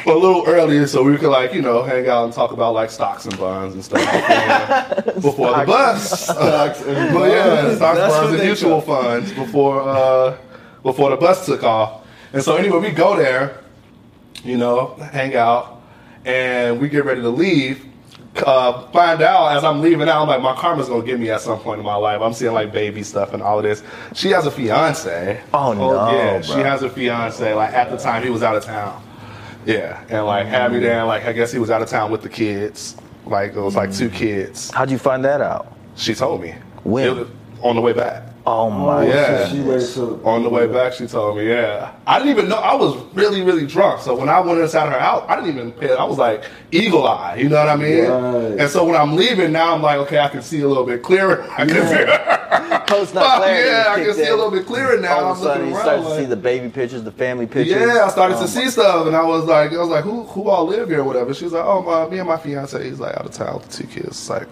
a little earlier so we could like you know hang out and talk about like stocks and bonds and stuff before, before the bus. Stocks and but yeah, stocks, That's bonds, and mutual funds before uh, before the bus took off. And so anyway, we go there, you know, hang out, and we get ready to leave. Uh, find out as I'm leaving out, I'm like, my karma's gonna get me at some point in my life. I'm seeing like baby stuff and all of this. She has a fiance. Oh, no, yeah, bro. she has a fiance. Like at the time, he was out of town. Yeah, and like had me there. and, Like I guess he was out of town with the kids. Like it was like two kids. How'd you find that out? She told me. When? It was on the way back. Oh my. Yeah. She waited till On the way back, she told me, yeah. I didn't even know. I was really, really drunk. So when I went inside her house, I didn't even pay. I was like eagle eye. You know what I mean? Right. And so when I'm leaving now, I'm like, okay, I can see a little bit clearer. I can see. Post not clarity yeah, I can see a little bit clearer now. All of a I'm sudden, you start to like- see the baby pictures, the family pictures. yeah, I started Oh to see stuff, and I was like, I was like, who, who all live here, or whatever. She was like, oh, my, me and my fiance, he's like out of town with two kids. It's like,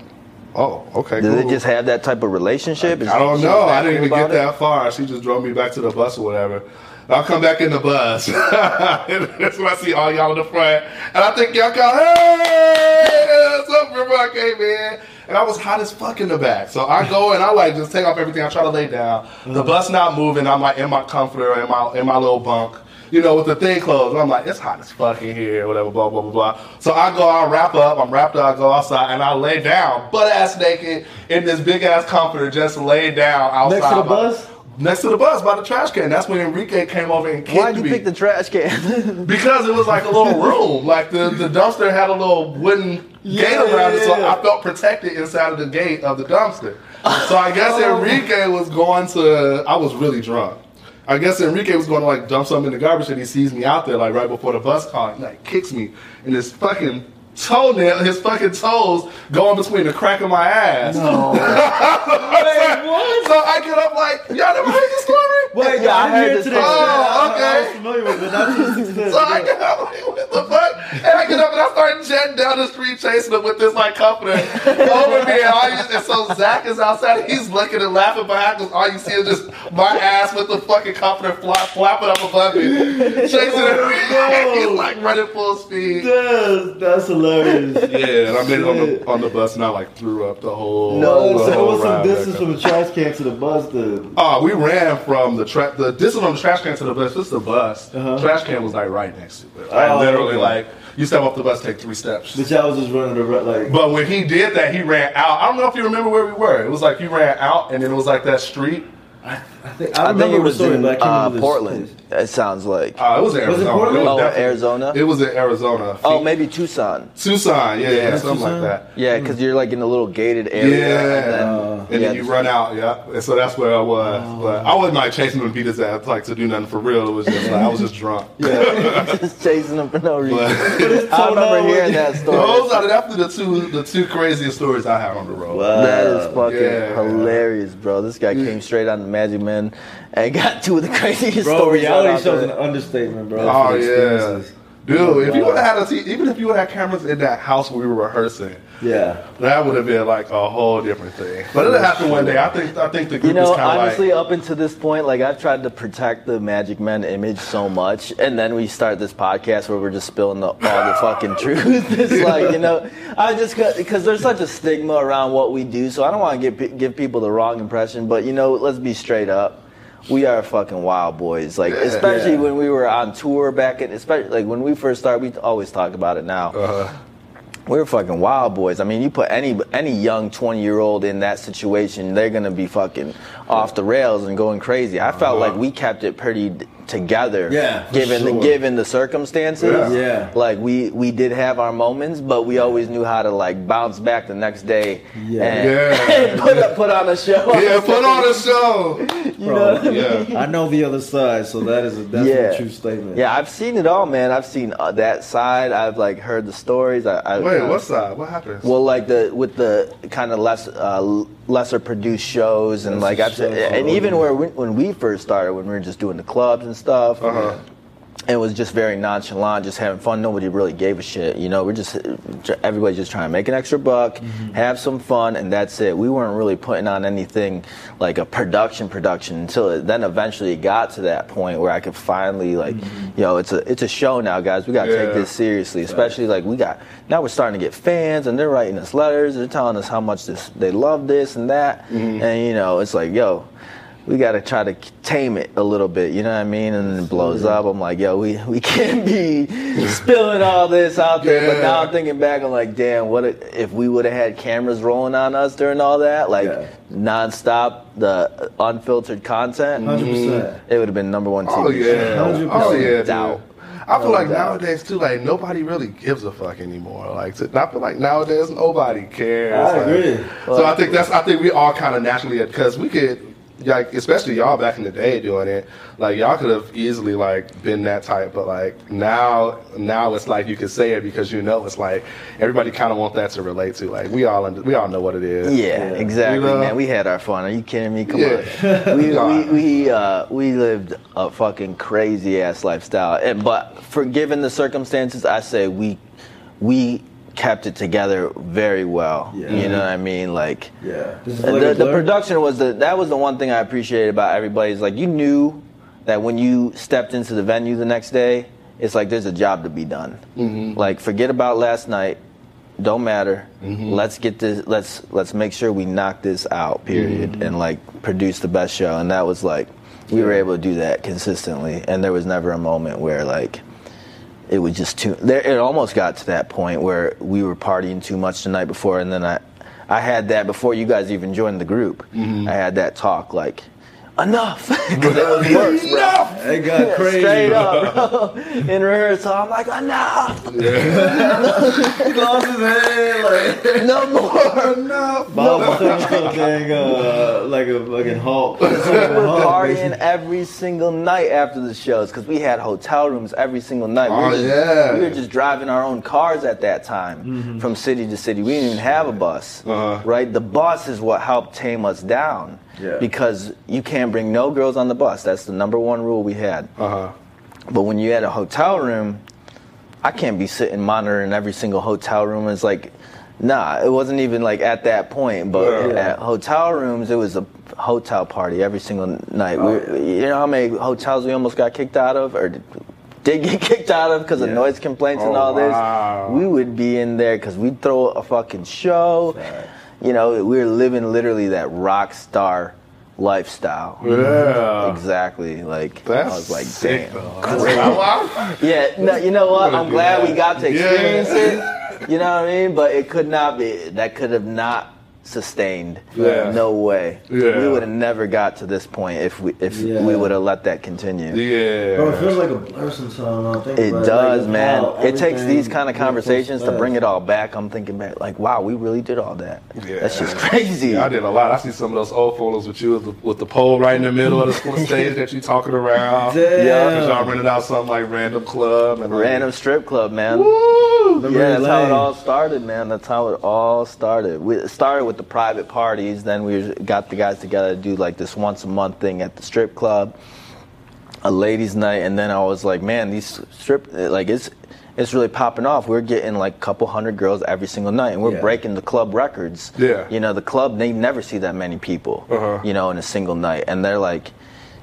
oh, okay, Did cool. they just have that type of relationship? Is I don't know. I didn't even get it? that far. She just drove me back to the bus or whatever. I'll come back in the bus. That's when I see all y'all in the front. And I think y'all go, hey, what's up, came in? And I was hot as fuck in the back. So I go and I like just take off everything. I try to lay down. The mm-hmm. bus not moving. I'm like in my comforter, in my in my little bunk. You know, with the thing closed. And I'm like, it's hot as fuck in here, whatever, blah, blah, blah, blah. So I go, I wrap up, I'm wrapped up, I go outside, and I lay down, butt ass naked, in this big ass comforter, just lay down outside. Next to the bus? Next to the bus by the trash can. That's when Enrique came over and kicked Why'd you me. pick the trash can? because it was like a little room. Like the, the dumpster had a little wooden gate Yeah, around it, so. I felt protected inside of the gate of the dumpster. So I guess oh. Enrique was going to. I was really drunk. I guess Enrique was going to like dump something in the garbage, and he sees me out there like right before the bus call. and like kicks me, and his fucking toenail, his fucking toes going between the crack of my ass. No. So I get up like, y'all never heard this story? Wait, Yeah, I I'm heard here this today. Oh, I- okay. I was familiar with it. So I get up like, what the fuck? And I get up and I start jetting down the street chasing him with this like comforter over me. And, all you, and so Zach is outside. He's looking and laughing behind us. All you see is just my ass with the fucking comforter flap, flapping up above me, chasing him. Oh, he's like running full speed. That's, that's hilarious. Yeah, and I made it on the on the bus and I like threw up the whole. No, the so whole what's some distance from the trash can to the bus? To Oh, we ran from the tra- the distance from the trash can to the bus. This is the bus. Uh-huh. Trash can was like right next to it. I Oh, literally, okay. like you step off the bus, take three steps. the child was just running the like. But when he did that, he ran out. I don't know if you remember where we were. It was like he ran out, and then it was like that street. I think I think remember it was story, in but I can't uh, remember the- Portland. It sounds like. Uh, it was in Was it Arizona. Portland? was Oh, Arizona? It was in Arizona. Oh, maybe Tucson. Tucson. Yeah, yeah, something Tucson? like that. Yeah, because you're like in a little gated area. Yeah, and then- Uh, and then yeah, you run out, yeah. And so that's where I was. Oh. But I wasn't like chasing him and beat his ass like to do nothing for real. It was just like I was just drunk. Yeah, just chasing them for no reason. But I remember no, hearing that story. those are definitely the two the two craziest stories I had on the road. Wow. That is fucking Yeah. hilarious, bro. This guy came straight on the Magic Man and got two of the craziest Bro, stories. out reality shows there. an understatement, bro. Oh yeah, experiences. Dude. If you would have had a t- even if you would have cameras in that house where we were rehearsing, Yeah. that would have been like a whole different thing. But it'll happen one day. I think I think the group You know, is kind of honestly, like. up until this point, like I've tried to protect the Magic Men image so much, and then we start this podcast where we're just spilling the, all the fucking truth. It's like you know, I just because there's such a stigma around what we do, so I don't want to give give people the wrong impression. But you know, let's be straight up. We are fucking wild boys, like especially Yeah. when we were on tour back in, especially like when we first started. We always talk about it now. Uh, We're fucking wild boys. I mean, you put any any young twenty year old in that situation, they're gonna be fucking off the rails and going crazy. I felt like we kept it pretty together, Yeah, given the given the circumstances. Yeah. Yeah. like we we did have our moments, but we always knew how to like bounce back the next day. Yeah. and Yeah. put put on a show. yeah, put on a show. Bro, Yeah. I know the other side, so that is a that's Yeah. a true statement. Yeah, I've seen it all, man. I've seen uh, that side. I've like heard the stories. I, I Wait, what's that? What happened? Well, like the with the kind of less uh, lesser produced shows and like I've, shows, and oh, even where we, when we first started, when we were just doing the clubs and stuff, Uh-huh. It was just very nonchalant, just having fun. Nobody really gave a shit. You know, we're just everybody's just trying to make an extra buck, Mm-hmm. have some fun, and that's it. We weren't really putting on anything like a production production until it, then eventually it got to that point where I could finally like, yo, it's a it's a show now, guys. We got to Mm-hmm. Yeah. take this seriously, especially like we got now we're starting to get fans and they're writing us letters. They're telling us how much this they love this and that, Mm-hmm. and you know, it's like, yo. We got to try to tame it a little bit, you know what I mean? And then it blows up. I'm like, yo, we, we can't be spilling all this out there. But now I'm thinking back, I'm like, damn, what if- if we would have had cameras rolling on us during all that? Like, Yeah. nonstop, the unfiltered content? 100%. It would have been number one TV Oh yeah, Hundred oh percent. Oh, yeah, doubt. dude. I feel No like doubt. nowadays too, like nobody really gives a fuck anymore. Like to- I feel like nowadays nobody cares. I Like, agree. So I think that's I think we all kind of naturally because we could like especially y'all back in the day doing it like y'all could have easily like been that type but like now now it's like you can say it because you know it's like everybody kind of want that to relate to like we all under, we all know what it is Yeah, exactly, You know? man. We had our fun. Are you kidding me? Come Yeah. on. We we we, uh, we lived a fucking crazy ass lifestyle. And, but for given the circumstances, I say we we kept it together very well. Yeah. You know what I mean? Like Yeah. The, the production was the that was the one thing I appreciated about everybody is like you knew that when you stepped into the venue the next day, it's like there's a job to be done. Mm-hmm. Like forget about last night. Don't matter. Mm-hmm. Let's get this. Let's let's make sure we knock this out. Period. Mm-hmm. And like produce the best show. And that was like we were able to do that consistently. And there was never a moment where like it was just too. There, it almost got to that point where we were partying too much the night before, and then I, I had that before you guys even joined the group. Mm-hmm. I had that talk like, enough, because it was worse, bro. It got crazy. Straight up, bro. In rehearsal, I'm like, enough, He lost his head. Like, no more. no Bob was turning into dang, uh, like a fucking Hulk. We were partying every single night after the shows because we had hotel rooms every single night. Oh, were just, yeah. we were just driving our own cars at that time from city to city. We didn't even have a bus, Uh-huh. right? The bus is what helped tame us down Yeah. because you can't bring no girls on the bus. That's the number one rule we had. uh-huh But when you had a hotel room, I can't be sitting monitoring every single hotel room. It's like, nah, it wasn't even like at that point. But Yeah. at hotel rooms, it was a hotel party every single night. we, You know how many hotels we almost got kicked out of, or did, did get kicked out of because of noise complaints and Oh, all this? wow. We would be in there because we'd throw a fucking show. You know, we were living literally that rock star lifestyle. yeah Exactly. Like that's I was like, sick damn. wow. Yeah, no, you know what? I'm glad that. we got to Yeah. experience it. You know what I mean? But it could not be. That could have not sustained. Yeah. No way. Yeah. We would have never got to this point if we if Yeah. we would have let that continue. yeah Bro, it feels like a blur sometimes. when I think It does, Like, man. wow, it takes these kind of conversations to bring it all back. I'm thinking back, like, wow, we really did all that. Yeah. That's just crazy. Yeah, I did a lot. I see some of those old photos with you with the, with the pole right in the middle of the stage that you're talking around. Damn. Yeah. Cause y'all rented out something like random club and like, Random strip club, man. Woo! Yeah, that's how it all started, man. That's how it all started. We it started with the private parties. Then we got the guys together to do like this once a month thing at the strip club, a ladies' night, and then I was like, man, these strip like it's it's really popping off. We're getting like a couple hundred girls every single night, and we're Yeah. breaking the club records. Yeah. you know, the club they never see that many people, Uh-huh. you know, in a single night, and they're like.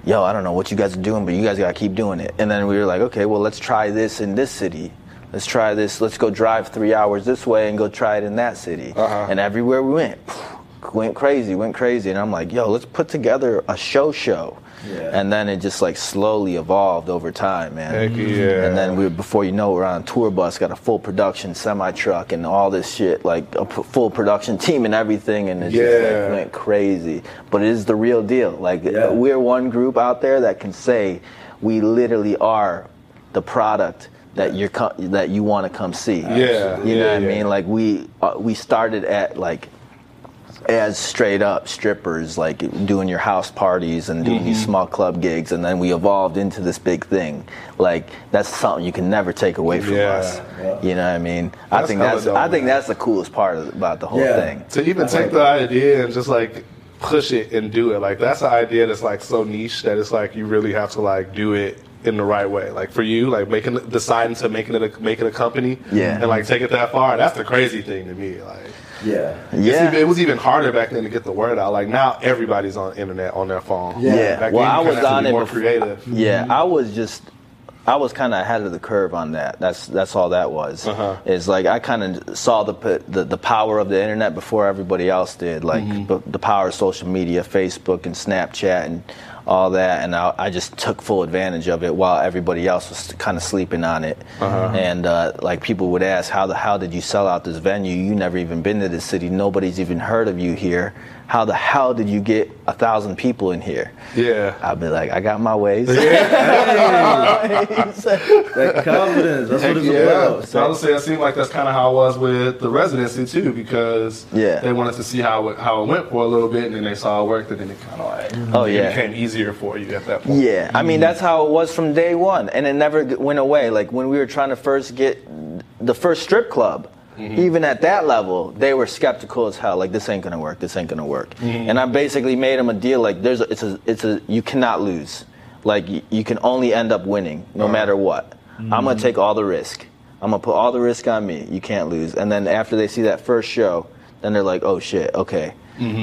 Yo, I don't know what you guys are doing, but you guys gotta keep doing it. And then we were like, okay, well, let's try this in this city. Let's try this. Let's go drive three hours this way and go try it in that city. Uh-huh. And everywhere we went, went crazy, went crazy. And I'm like, yo, let's put together a show show. Yeah. And then it just like slowly evolved over time, man. Heck yeah. And then we, before you know, we're on a tour bus, got a full production semi truck and all this shit, like a p- full production team and everything, and it just like went crazy. But it is the real deal. Like Yeah. we're one group out there that can say we literally are the product that you're co- that you want to come see. Yeah, you know yeah, what yeah. I mean. Like we uh, we started at like as straight up strippers, like doing your house parties and doing Mm-hmm. these small club gigs, and then we evolved into this big thing. Like that's something you can never take away from Yeah, us. yeah. You know what I mean? I think that's dope, I think man. that's the coolest part of, about the whole Yeah. thing. to even take the idea and just like push it and do it like that's an idea that's like so niche that it's like you really have to like do it in the right way like for you like making deciding to making it a, make it a company Yeah. and like take it that far that's the crazy thing to me like Yeah. Yeah. even- it was even harder back then to get the word out like now everybody's on internet on their phone Yeah. Yeah. Back Well, then, I was on be it more before- creative Yeah, I was just I was kind of ahead of the curve on that. That's that's all that was. Uh-huh. Is like I kind of saw the, the the power of the internet before everybody else did. Like Mm-hmm. b- the power of social media, Facebook and Snapchat and all that, and I, I just took full advantage of it while everybody else was kind of sleeping on it. Uh-huh. And uh, like people would ask, how the how did you sell out this venue? You never even been to this city. Nobody's even heard of you here. How the hell did you get a thousand people in here? Yeah. I'd be like, I got my ways. That confidence. That's what it's Yeah, about. so I would say it seemed like that's kind of how it was with the residency too, because Yeah. they wanted to see how it, how it went for a little bit, and then they saw it worked, and then it kind of like mm-hmm. Oh, it yeah. became easier for you at that point. Yeah, I mean that's how it was from day one, and it never went away. Like when we were trying to first get the first strip club, Mm-hmm. even at that level, they were skeptical as hell. Like this ain't gonna work. This ain't gonna work. Mm-hmm. And I basically made them a deal. Like there's a, it's a it's a you cannot lose. Like y- you can only end up winning no matter what. Mm-hmm. I'm gonna take all the risk. I'm gonna put all the risk on me. You can't lose. And then after they see that first show, then they're like, oh shit, okay,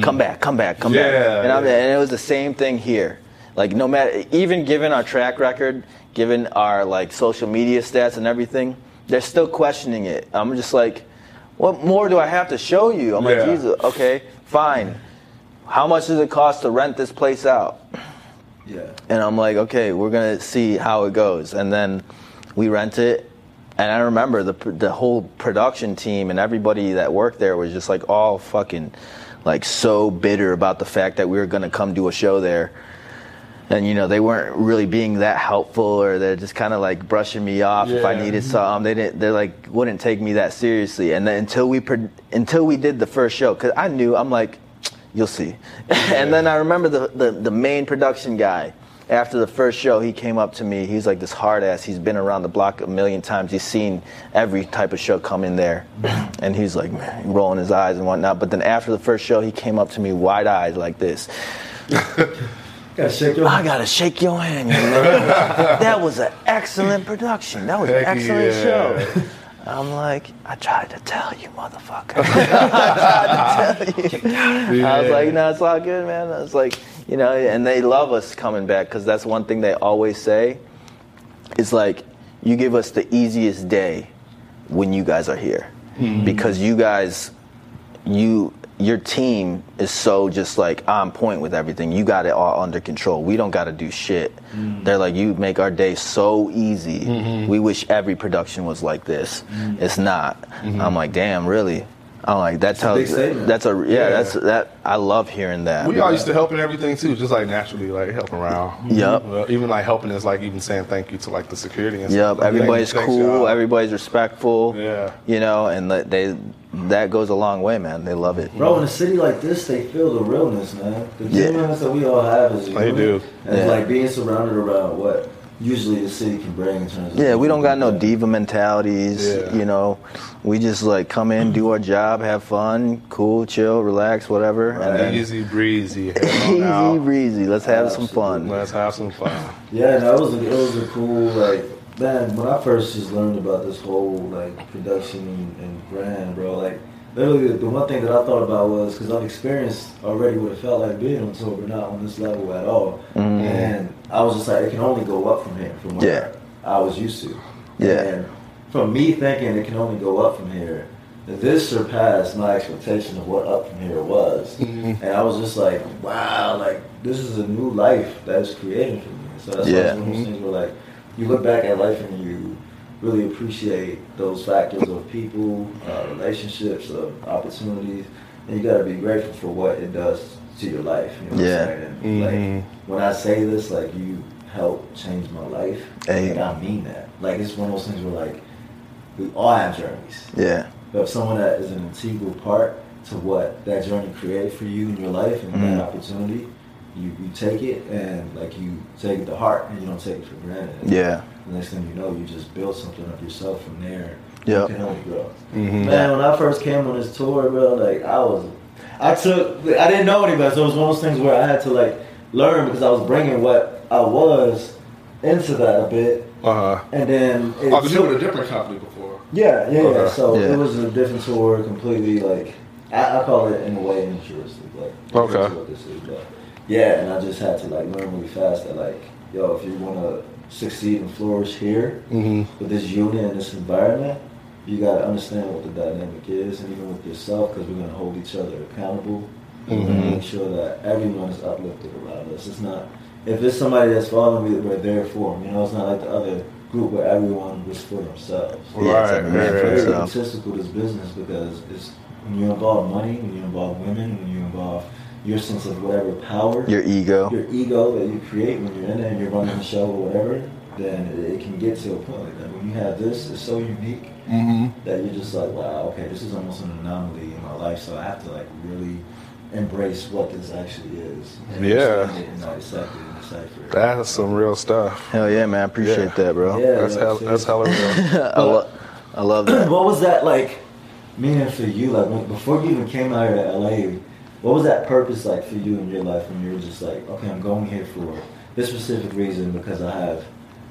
come back, come back, come back. Yeah, And, I'm, yeah. and it was the same thing here. Like no matter, even given our track record, given our like social media stats and everything, they're still questioning it. I'm just like, what more do I have to show you? I'm Yeah. like, Jesus, okay, fine. How much does it cost to rent this place out? Yeah. And I'm like, okay, we're gonna see how it goes. And then we rent it. And I remember the the whole production team and everybody that worked there was just like all fucking like so bitter about the fact that we were gonna come do a show there. And you know they weren't really being that helpful, or they're just kind of like brushing me off if I needed something. They didn't. They're like wouldn't take me that seriously. And then until we until we did the first show, because I knew I'm like, you'll see. and then I remember the, the the main production guy. After the first show, he came up to me. He's like this hard ass. He's been around the block a million times. He's seen every type of show come in there, and he's like rolling his eyes and whatnot. But then after the first show, he came up to me wide eyed like this. Gotta shake your I gotta shake your hand. You know? that was an excellent production. That was an Heck excellent yeah. show. I'm like, I tried to tell you, motherfucker. I tried to tell you. I was like, no, it's all good, man. I was like, you know, and they love us coming back because that's one thing they always say. It's like, you give us the easiest day when you guys are here because you guys you your team is so just like on point with everything. You got it all under control. We don't got to do shit. Mm. They're like, you make our day so easy. Mm-hmm. We wish every production was like this. Mm. It's not. Mm-hmm. I'm like, damn, really? I'm like, that's how. big. That's a yeah, Yeah. That's that. I love hearing that. We all used to help in everything too, just like naturally, like helping around. Yep. Well, even like helping is like even saying thank you to like the security and Yep, stuff. Like, everybody's thanks, cool. y'all. Everybody's respectful. Yeah. You know, and that they that goes a long way, man. They love it. Bro, in a city like this, they feel the realness, man. The Yeah. genuineness that we all have is They do. And Yeah. like being surrounded around what usually the city can bring in terms of. Yeah, we don't got no diva mentalities. Yeah. You know, we just like come in, do our job, have fun, cool, chill, relax, whatever, and then Easy breezy. easy out. breezy. Let's have some fun. Let's have some fun. Yeah, no, it was a, it was a cool like man. When I first just learned about this whole like production and, and brand, bro, like literally the, one thing that I thought about was because I've experienced already what it felt like being on tour, but not on this level at all. Mm-hmm. And I was just like, it can only go up from here, from where I was used to. Yeah. And from me thinking it can only go up from here, this surpassed my expectation of what up from here was. Mm-hmm. And I was just like, wow, like this is a new life that is created for me. So that's Yeah. one of those things where like you look back at life and you really appreciate those factors of people, uh, relationships, of opportunities, and you got to be grateful for what it does to your life. You know Yeah. what I'm saying? And, Like when I say this, like you helped change my life, Hey. and I mean that. Like it's one of those things where like we all have journeys. Yeah, But if someone that is an integral part to what that journey created for you in your life and Mhm. that opportunity, you, you take it and like you take it to heart and you don't take it for granted. yeah, The next thing you know, you just build something of yourself from there. Yeah. You can only grow. Mhm. Man, when I first came on this tour, bro, like I was, I took, I didn't know anybody, so it was one of those things where I had to like learn because I was bringing what I was into that a bit, Uh huh. and then it Oh, because you were with a different company before. yeah, yeah, yeah. Okay. So Yeah. it was a different tour, completely like I, I call it in a way interesting. Like Okay. that's what this is, but yeah, and I just had to like learn really fast that like yo, if you want to succeed and flourish here Mm-hmm. with this unit and this environment, you got to understand what the dynamic is, and even with yourself, because we're going to hold each other accountable. We're going to make sure that everyone is uplifted around us. It's not if it's somebody that's following me, we're there for them. You know, it's not like the other group where everyone was for themselves. Yeah, it's Right, like right, man for right. very himself. egotistical this business because it's when you involve money, when you involve women, when you involve your sense of whatever power, Your ego. your ego that you create when you're in there and you're running the show or whatever, then it, it can get to a point like that. When you have this, it's so unique Mm-hmm. that you're just like, wow, okay, this is almost an anomaly in my life, so I have to like really embrace what this actually is. And Yeah. understand it and dissect it and decipher it. That's some real stuff. Hell yeah, man. I appreciate Yeah. that, bro. Yeah, That's hell, that's hella real. I, lo- I love that. what was that like meaning for you? Like when, before you even came out here to LA, what was that purpose like for you in your life when you were just like, okay, I'm going here for this specific reason because I have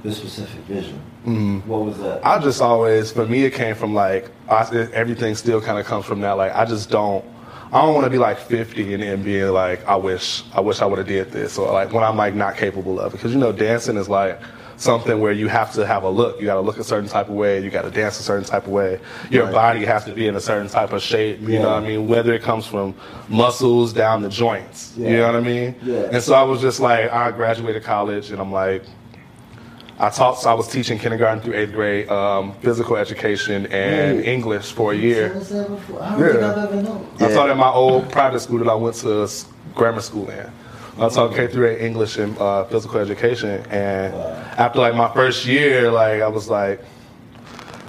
this specific vision. Mhm. What was that? I just always, for me, it came from like I, everything still kind of comes from that. Like I just don't, I don't want to be like 50 and then being like, I wish, I wish I would have did this, or like when I'm like not capable of it, because you know, dancing is like something where you have to have a look. You got to look a certain type of way. You got to dance a certain type of way. Your Right. body has to be in a certain type of shape. You Yeah. know what I mean? Whether it comes from muscles down to joints. You know what I mean? Yeah. And so I was just like, I graduated college, and I'm like. I taught. So I was teaching kindergarten through eighth grade, um, physical education and. English for a year. said this that before. I don't think Yeah. I've ever known. I taught at my old private school that I went to grammar school in. I taught K through eight English and uh, physical education, and after like my first year, like I was like,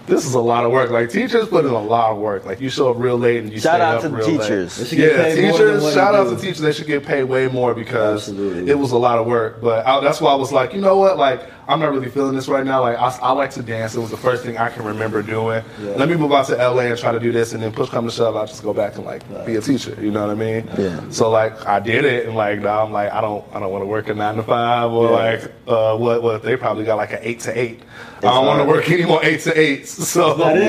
"This is a lot of work." Like teachers put in a lot of work. Like you show up real late and you Shout stay out up to the real late. They teachers. should get Yeah, paid more than teachers. Shout out do. to teachers. They should get paid way more because Absolutely. it was a lot of work. But I, that's why I was like, you know what? Like I'm not really feeling this right now. Like I, I like to dance. It was the first thing I can remember doing. Yeah. Let me move out to LA and try to do this, and then push come to shove, I'll just go back and like be a teacher. You know what I mean? Yeah. So like I did it, and like now I'm like I don't I don't want to work a nine to five or Yeah. like uh, what what they probably got like an eight to eight. I don't want to work anymore eight to eights. So It's not in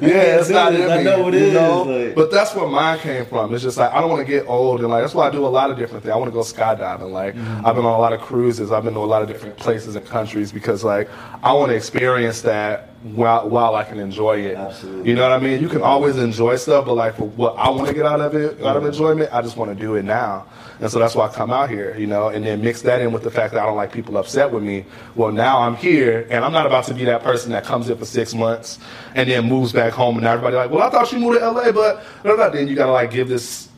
me. You Yeah, can't it's not in I know it you is, know? like- But that's where mine came from. It's just like I don't want to get old, and like that's why I do a lot of different things. I want to go skydiving. Like Mm-hmm. I've been on a lot of cruises. I've been to a lot of different places and countries because like I want to experience that while while I can enjoy it. Absolutely. You know what I mean? You can always enjoy stuff, but like for what I want to get out of it, out of enjoyment, I just want to do it now. And so that's why I come out here, you know, and then mix that in with the fact that I don't like people upset with me. Well, now I'm here, and I'm not about to be that person that comes in for six months and then moves back home, and everybody like, well, I thought you moved to LA, but then you gotta like give this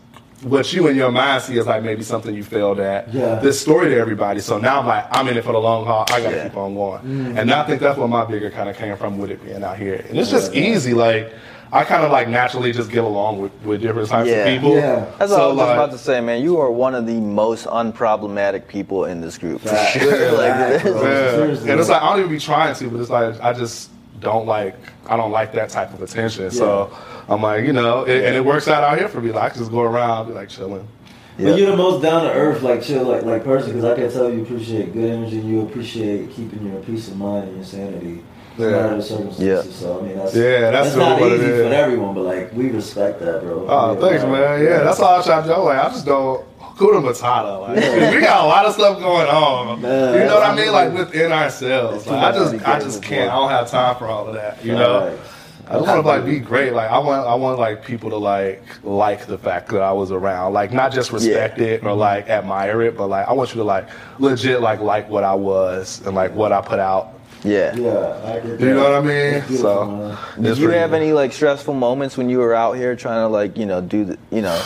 what you in your mind see as like maybe something you failed at Yeah. this story to everybody. So now I'm like, I'm in it for the long haul. I gotta Yeah. keep on going. Mm-hmm. And I think that's where my bigger kind of came from with it being out here. And it's just easy. Like I kind of like naturally just get along with, with different types Yeah. of people. Yeah. That's So, all I was just like- about to say, man. You are one of the most unproblematic people in this group. For sure. Like, Facts, bro. Yeah. Seriously. And it's like I don't even be trying to, but it's like I just don't like I don't like that type of attention. So I'm like, you know, it, and it works out out here for me. Like I just go around, be like chilling. But you're the most down to earth, like chill, like like person, because I can tell you appreciate good energy. You appreciate keeping your peace of mind and your sanity. No Yeah. matter the circumstances. So I mean, that's Yeah, that's not what easy is. for everyone, but like we respect that, bro. Oh, Yeah, thanks, man. Yeah, that's all I try to do. I'm like, I just don't. Kuda Matata. Like, we got a lot of stuff going on. Man, you know what I mean? Like within ourselves. Like, I too much to just, I just can't. for. I don't have time for all of that. You know. Right. I just want to like be great. Like I want, I want like people to like like the fact that I was around. Like not just respect it or like admire it, but like I want you to like legit like like what I was and like what I put out. Yeah. Yeah, I. You know what I mean? So man. Did you pretty- have any like stressful moments when you were out here trying to like you know do the you know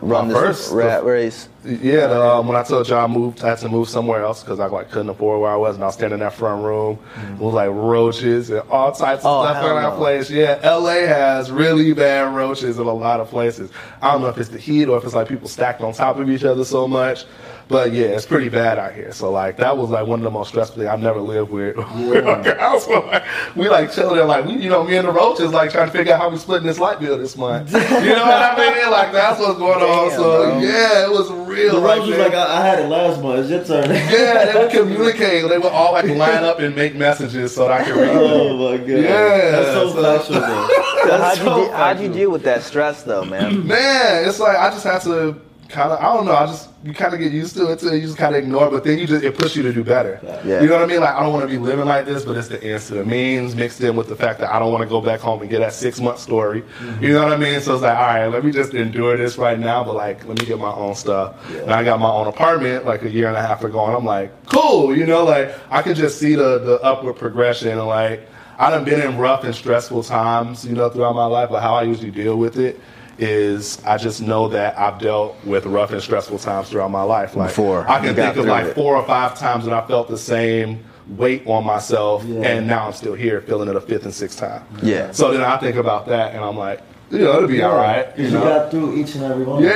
run My this first- rat race? Yeah, the, um, when I told y'all I moved, I had to move somewhere else because I like couldn't afford where I was, and I was standing in that front room with like roaches and all types of Oh, stuff in that place. Yeah, LA has really bad roaches in a lot of places. I don't know if it's the heat or if it's like people stacked on top of each other so much, but yeah, it's pretty bad out here. So like that was like one of the most stressful things I've never lived with. with our. So, like, we like chilling there, like we, you know, me and the roaches like trying to figure out how we splitting this light bill this month. You know what I mean? Like that's what's going on. Damn, So bro. yeah, it was real. The like Rose like, I, I had it last month. It's your turn. Yeah, they would communicate. They would all like line up and make messages so that I could read oh, them. oh my god. Yeah, That's so so- factual. though. So how'd, you de- how'd you deal with that stress though, man? Man, it's like I just had to kind of I don't know. I just you kind of get used to it too. You just kind of ignore, it, but then you just it pushes you to do better. Yeah. You know what I mean? Like I don't want to be living like this, but it's the ends to the means mixed in with the fact that I don't want to go back home and get that six month story. Mm-hmm. You know what I mean? So it's like, all right, let me just endure this right now, but like let me get my own stuff. And I got my own apartment like a year and a half ago, and I'm like, cool. You know, like I can just see the the upward progression and like. I done been in rough and stressful times, you know, throughout my life, but how I usually deal with it is I just know that I've dealt with rough and stressful times throughout my life. Like Before. I can think of like it. four or five times that I felt the same weight on myself, Yeah. and now I'm still here feeling it a fifth and sixth time. Yeah. So then I think about that, and I'm like, you know, it'll be all right. You You know. got through each and every one. Yeah.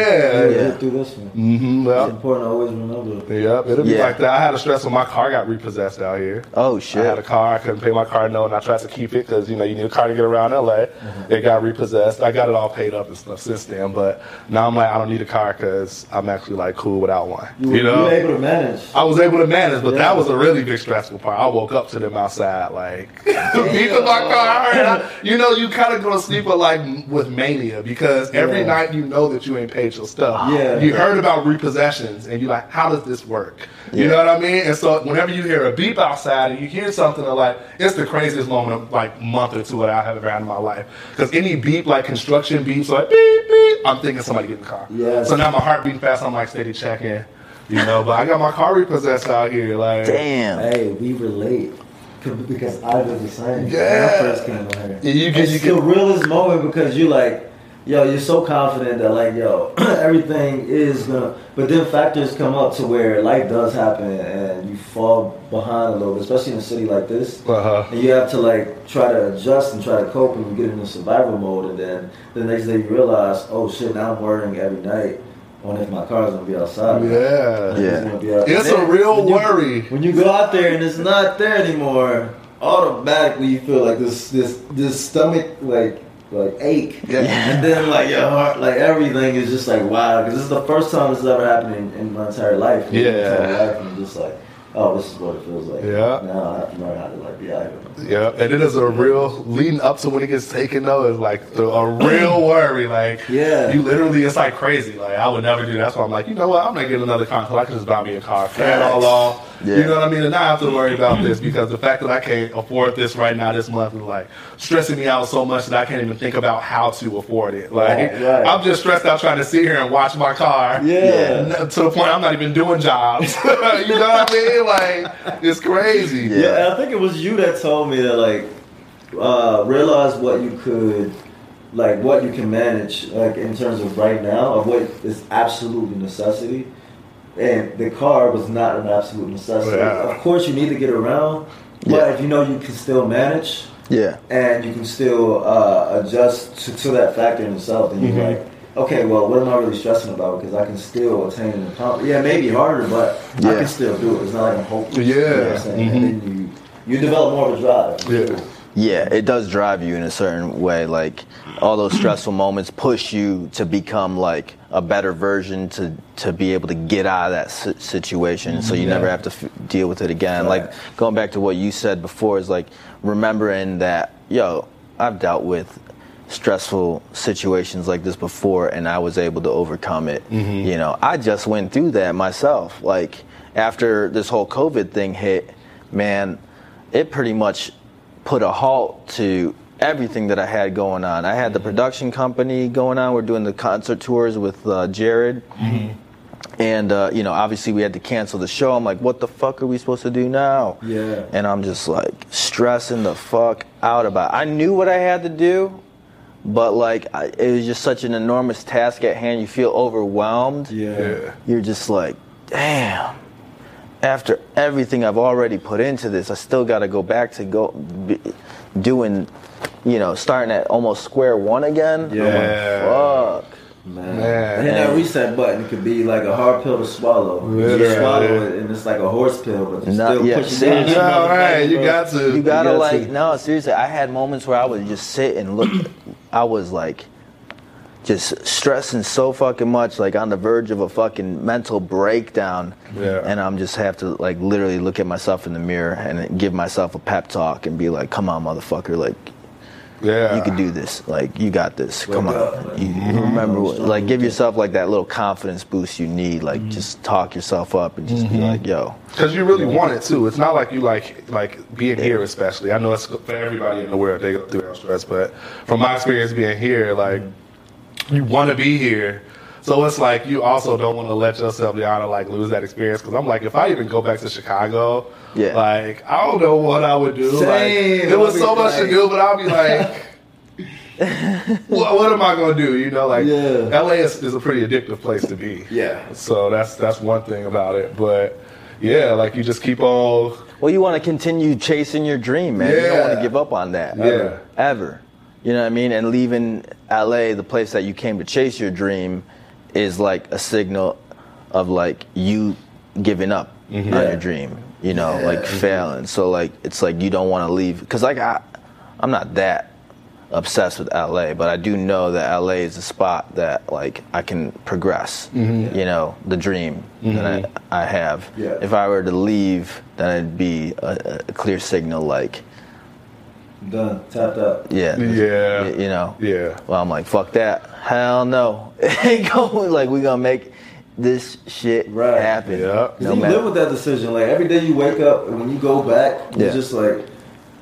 You Yeah. get through this one. Mm-hmm, It's important to always remember. Yep, it'll be Yeah. like that. I had a stress when my car got repossessed out here. Oh shit! I had a car. I couldn't pay my car note, and I tried to keep it because you know you need a car to get around LA. Mm-hmm. It got repossessed. I got it all paid up and stuff since then, but now I'm like I don't need a car because I'm actually like cool without one. You, You, know, you were able to manage. I was able to manage, but Yeah. that was a really big stressful part. I woke up to them outside like beeping my car. And I- you know, you kind of go to sleep with like with mania because every Yeah. night you know that you ain't paid your stuff. Ah. Yeah. You heard about repossessions and you're like, how does this work? You know what I mean? And so whenever you hear a beep outside and you hear something like, it's the craziest moment of like month or two that I have ever had in my life. Because any beep, like construction beeps, like beep, beep, I'm thinking somebody getting the car. Yes. So now my heart beating fast, I'm like steady checking. You know, but I got my car repossessed out here. Like, Damn. Hey, we relate. Because I was the same. Yeah. When I first came on here. Yeah, you can- it's you the realest moment because you like, yo, you're so confident that like, yo, everything is gonna. But then factors come up to where life does happen and you fall behind a little bit, especially in a city like this. Uh-huh. And you have to like try to adjust and try to cope and you get into survival mode. And then the next day you realize, oh shit, now I'm worrying every night on if my car's gonna be outside. Yeah. Yeah. gonna be out- It's And a real when you- worry. when you go out there and it's not there anymore, automatically you feel like this this this stomach like like ache. Yeah. And then like your heart, like everything is just like wow, because this is the first time this has ever happened in, in my entire life. in my Yeah. entire life, and just like, oh, this is what it feels like. Yeah. Now I have to learn how to like be out here. Yeah, and it is a real leading up to when it gets taken though is like the, a real worry. Like, Yeah. you literally, it's like crazy. Like, I would never do that. That's why I'm like, you know what? I'm not getting another car I can just buy me a car, it all off. Yeah. You know what I mean? And not have to worry about this because the fact that I can't afford this right now this month is like stressing me out so much that I can't even think about how to afford it. Like, Right, right. I'm just stressed out trying to sit here and watch my car. Yeah. To the point I'm not even doing jobs. you know what I mean? Like, it's crazy. Yeah. Yeah, I think it was you that told me that like uh, realize what you could like what you can manage like in terms of right now of what is absolutely necessity. And the car was not an absolute necessity. Yeah. Of course you need to get around, but Yeah. if you know you can still manage Yeah. and you can still uh, adjust to, to that factor in itself, then you're like, okay, well, what am I really stressing about? Because I can still attain and accomplish. Yeah, maybe harder, but I can still do it. It's not like I'm hopeless. Yeah. You know what I'm saying? And then you you develop more of a drive. Yeah. Yeah, it does drive you in a certain way. Like all those stressful moments push you to become like a better version to to be able to get out of that situation, so you never have to f- deal with it again. Like going back to what you said before is like remembering that yo, I've dealt with stressful situations like this before, and I was able to overcome it. Mm-hmm. You know, I just went through that myself. Like after this whole COVID thing hit, man, it pretty much put a halt to everything that I had going on. I had the production company going on. We're doing the concert tours with uh, Jared. And, uh, you know, obviously we had to cancel the show. I'm like, what the fuck are we supposed to do now? Yeah. And I'm just like stressing the fuck out about it. I knew what I had to do, but like, I, it was just such an enormous task at hand. You feel overwhelmed Yeah. Yeah. you're just like, damn. After everything I've already put into this, I still got to go back to go be, doing, you know, starting at almost square one again. Yeah. I'm like, fuck. Man. Man. And that reset button could be like a hard pill to swallow. You Yeah. swallow it and it's like a horse pill, but you No, still yeah, pushing seriously. down. No, right. You got to. You gotta got like to. no seriously. I had moments where I would just sit and look. I was like, just stressing so fucking much, like on the verge of a fucking mental breakdown. Yeah. And I'm just have to like literally look at myself in the mirror and give myself a pep talk and be like, "Come on, motherfucker! Like, Yeah. you can do this. Like you got this. Come Wake on. You, you remember, what, mm-hmm. like give yourself like that little confidence boost you need. Like mm-hmm. just talk yourself up and just be mm-hmm. like, yo, Because you really want it too. It's not like you like like being here, especially. I know it's for everybody in the world they go through that stress, but from my experience being here, like you want to be here. So it's like you also don't want to let yourself down and like lose that experience. Because I'm like, if I even go back to Chicago, Yeah. like I don't know what I would do. Like, Same. there was so much to do, but I'll be like. what, what am I gonna do? You know, like Yeah. LA is, is a pretty addictive place to be. Yeah. So that's that's one thing about it. But yeah, like you just keep on. well, you want to continue chasing your dream, man. You don't want to give up on that. Yeah. ever. You know what I mean? And leaving LA, the place that you came to chase your dream, is like a signal of like you giving up on mm-hmm. your dream. You know, like mm-hmm. failing. So like it's like you don't want to leave because like I, I'm not that obsessed with LA, but I do know that LA is a spot that like I can progress. Mm-hmm. You know, the dream that I, I have. Yeah. If I were to leave, then it'd be a, a clear signal like Done. Tapped out. yeah. Yeah. You know. Yeah. Well, I'm like, fuck that. Hell no. It ain't going like we gonna make this shit Right. happen. Yeah. 'Cause No you matter. live with that decision. Like every day you wake up and when you go back, Yeah. you're just like,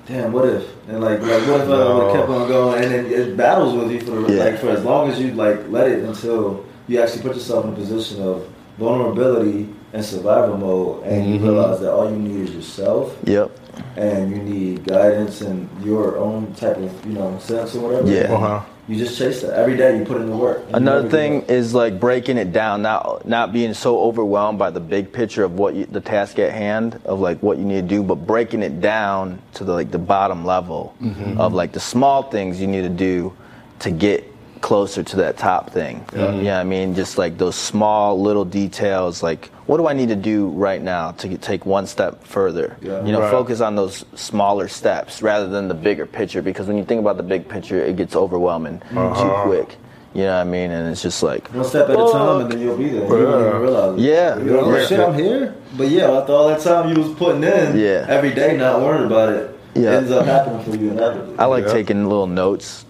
damn, what if? And like, like what if I No. would have kept on going? And then it battles with you for the, Yeah. like for as long as you like let it until you actually put yourself in a position of vulnerability and survival mode, and Mm-hmm. you realize that all you need is yourself, Yep. And you need guidance and your own type of you know sense or whatever. Yeah. Uh-huh. You just chase that every day. You put in the work. Another thing up. is like breaking it down, not not being so overwhelmed by the big picture of what you, the task at hand of like what you need to do, but breaking it down to the like the bottom level of like the small things you need to do to get closer to that top thing. You know what I mean? Just like those small little details, like what do I need to do right now to take one step further? Yeah. You know, Right. focus on those smaller steps rather than the bigger picture because when you think about the big picture, it gets overwhelming too uh-huh. quick. You know what I mean? And it's just like One step at a time, and then you'll be there. You won't even realize it. Yeah. You're like, oh, Yeah. shit, I'm here. But yeah, after all that time you was putting in, Yeah. every day not worrying about it, Yeah. ends up happening for you inevitably. I like Yeah. taking little notes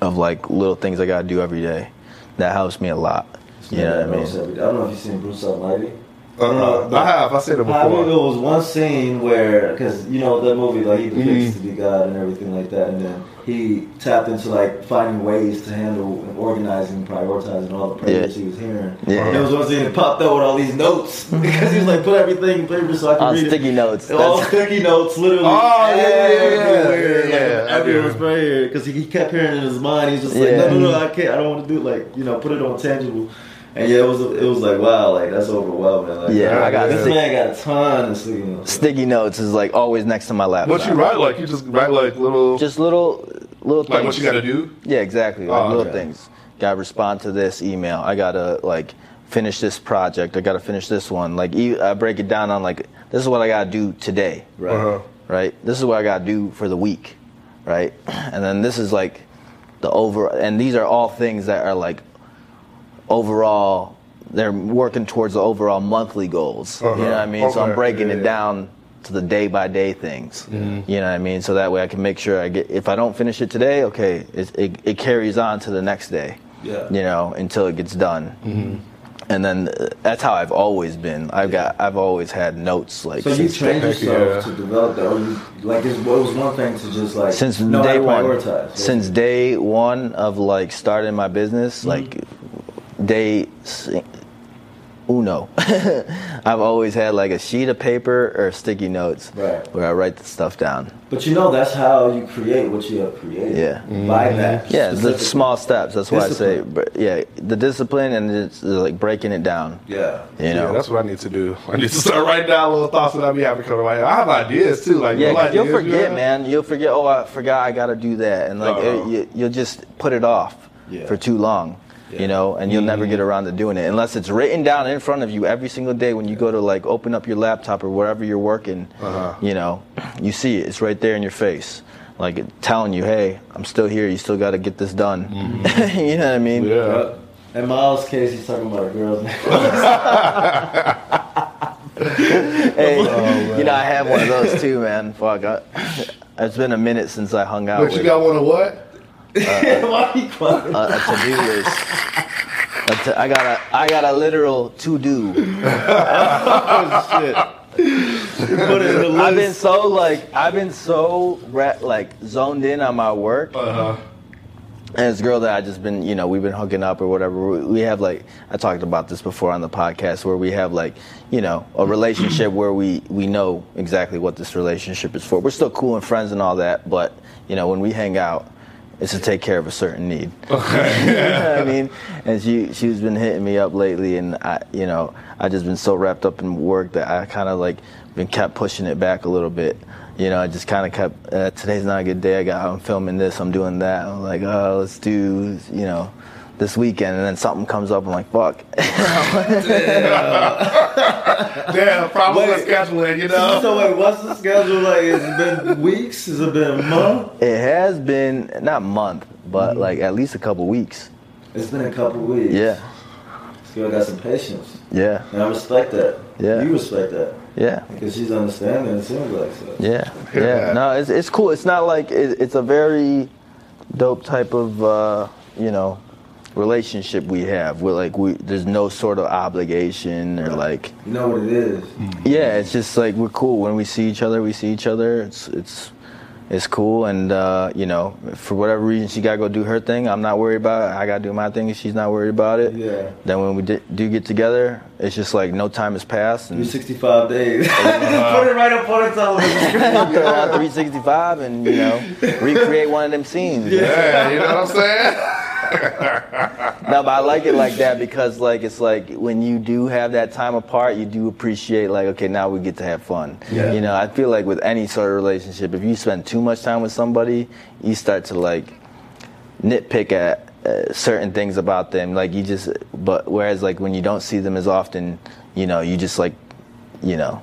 of like little things I gotta do every day. That helps me a lot. You know what I mean? Every day. I don't know if you've seen Bruce Almighty. Uh-uh. I have. I said it I mean, there was one scene where, because you know that movie, like he depicts Mm-hmm. to be God and everything like that, and then he tapped into like finding ways to handle and organizing, and prioritizing all the prayers Yeah. he was hearing. Yeah. And there was one scene that popped up with all these notes because he was like, put everything in paper so I can On read sticky it. notes. All That's- sticky notes, literally. Oh, yeah, yeah, yeah, everywhere. yeah, yeah, like, everyone's right here because he, he kept hearing it in his mind. He's just like, Yeah. no, no, no, I can't. I don't want to do it. Like, you know, put it on tangible. And yeah, it was it was like wow, like that's overwhelming. Like, Yeah, I got this stick- man got a ton of sticky notes. Sticky notes is like always next to my laptop. What you write? Like you just write like little, Just little little things. like what you got to do. Yeah, exactly. Like Oh, little okay. things. Got to respond to this email. I gotta like finish this project. I gotta finish this one. Like I break it down on like this is what I gotta do today. Right. Uh-huh. right? This is what I gotta do for the week, right? And then this is like the over, and these are all things that are like overall. They're working towards the overall monthly goals. You know what I mean? So I'm breaking Yeah, it yeah. down to the day by day things. You know what I mean? So that way I can make sure I get. If I don't finish it today, okay, it, it, it carries on to the next day. Yeah. You know, until it gets done. And then uh, that's how I've always been. I've got. I've always had notes like. So you since trained yourself yeah. to develop that, or you, like it was one thing to just like since know how day to one prioritize. since day one of like starting my business Mm-hmm. like day s- uno i've always had like a sheet of paper or sticky notes Right. where i write the stuff down But you know that's how you create what you have created. Yeah. By mm-hmm. that. yeah the small steps that's why i say but yeah the discipline and it's like breaking it down Yeah. you know Yeah, that's what I need to do. I need to start writing down little thoughts that I be having coming right. I have ideas too. Like Yeah, little 'cause you'll ideas, forget, yeah. man. You'll forget. Oh, I forgot. I gotta do that, and like it, you, you'll just put it off Yeah. for too long, Yeah. you know, and you'll never get around to doing it unless it's written down in front of you every single day when you go to like open up your laptop or wherever you're working. Uh-huh. You know, you see it. It's right there in your face, like telling you, "Hey, I'm still here. You still got to get this done." you know what I mean? Yeah. Yep. In Miles' case, he's talking about a girl's name. Hey, Oh, you know, I have one of those too, man. Fuck. I, It's been a minute since I hung out But you got one of what? Why you crying? a, a to-do list. A to- I got a I got a literal to-do. Put it in the I've been list. so like I've been so ra- like zoned in on my work. Uh-huh. And this girl that I just been, you know, we've been hooking up or whatever. We- We have like I talked about this before on the podcast where we have like, you know, a relationship where we we know exactly what this relationship is for. We're still cool and friends and all that, but you know, when we hang out, it's to take care of a certain need. you know what I mean? And she she's been hitting me up lately, and I, you know, I just been so wrapped up in work that I kind of like been kept pushing it back a little bit. You know, I just kind of kept. Uh, Today's not a good day. I got. I'm filming this. I'm doing that. I'm like, oh, let's do. You know, this weekend, and then something comes up. I'm like, fuck. Damn, problem with Wait. scheduling, you know? So wait, what's the schedule like? It's it been weeks? Has it been a month? it has been not month, but Mm-hmm. like at least a couple weeks. It's been a couple weeks. Yeah, This girl got some patience, yeah, and I respect that. Yeah. You respect that yeah. because she's understanding. It seems like so. Yeah, Yeah. yeah. No, it's it's cool. It's not like it, it's a very dope type of uh, you know relationship we have. Where like we there's no sort of obligation or like You know what it is. yeah. It's just like we're cool when we see each other. We see each other. It's it's it's cool. And uh, you know, for whatever reason she gotta go do her thing. I'm not worried about it. I gotta do my thing. and She's not worried about it. Yeah. Then when we di- do get together, it's just like no time has passed. You And 65 days. Put it right up on the television. throw out 365 and you know recreate one of them scenes. Yeah, you know what I'm saying? No, but I like it like that because like it's like when you do have that time apart, you do appreciate like okay now we get to have fun. Yeah. You know, I feel like with any sort of relationship, if you spend too much time with somebody, you start to like nitpick at uh, certain things about them. Like you just, but whereas like when you don't see them as often, you know, you just like, you know,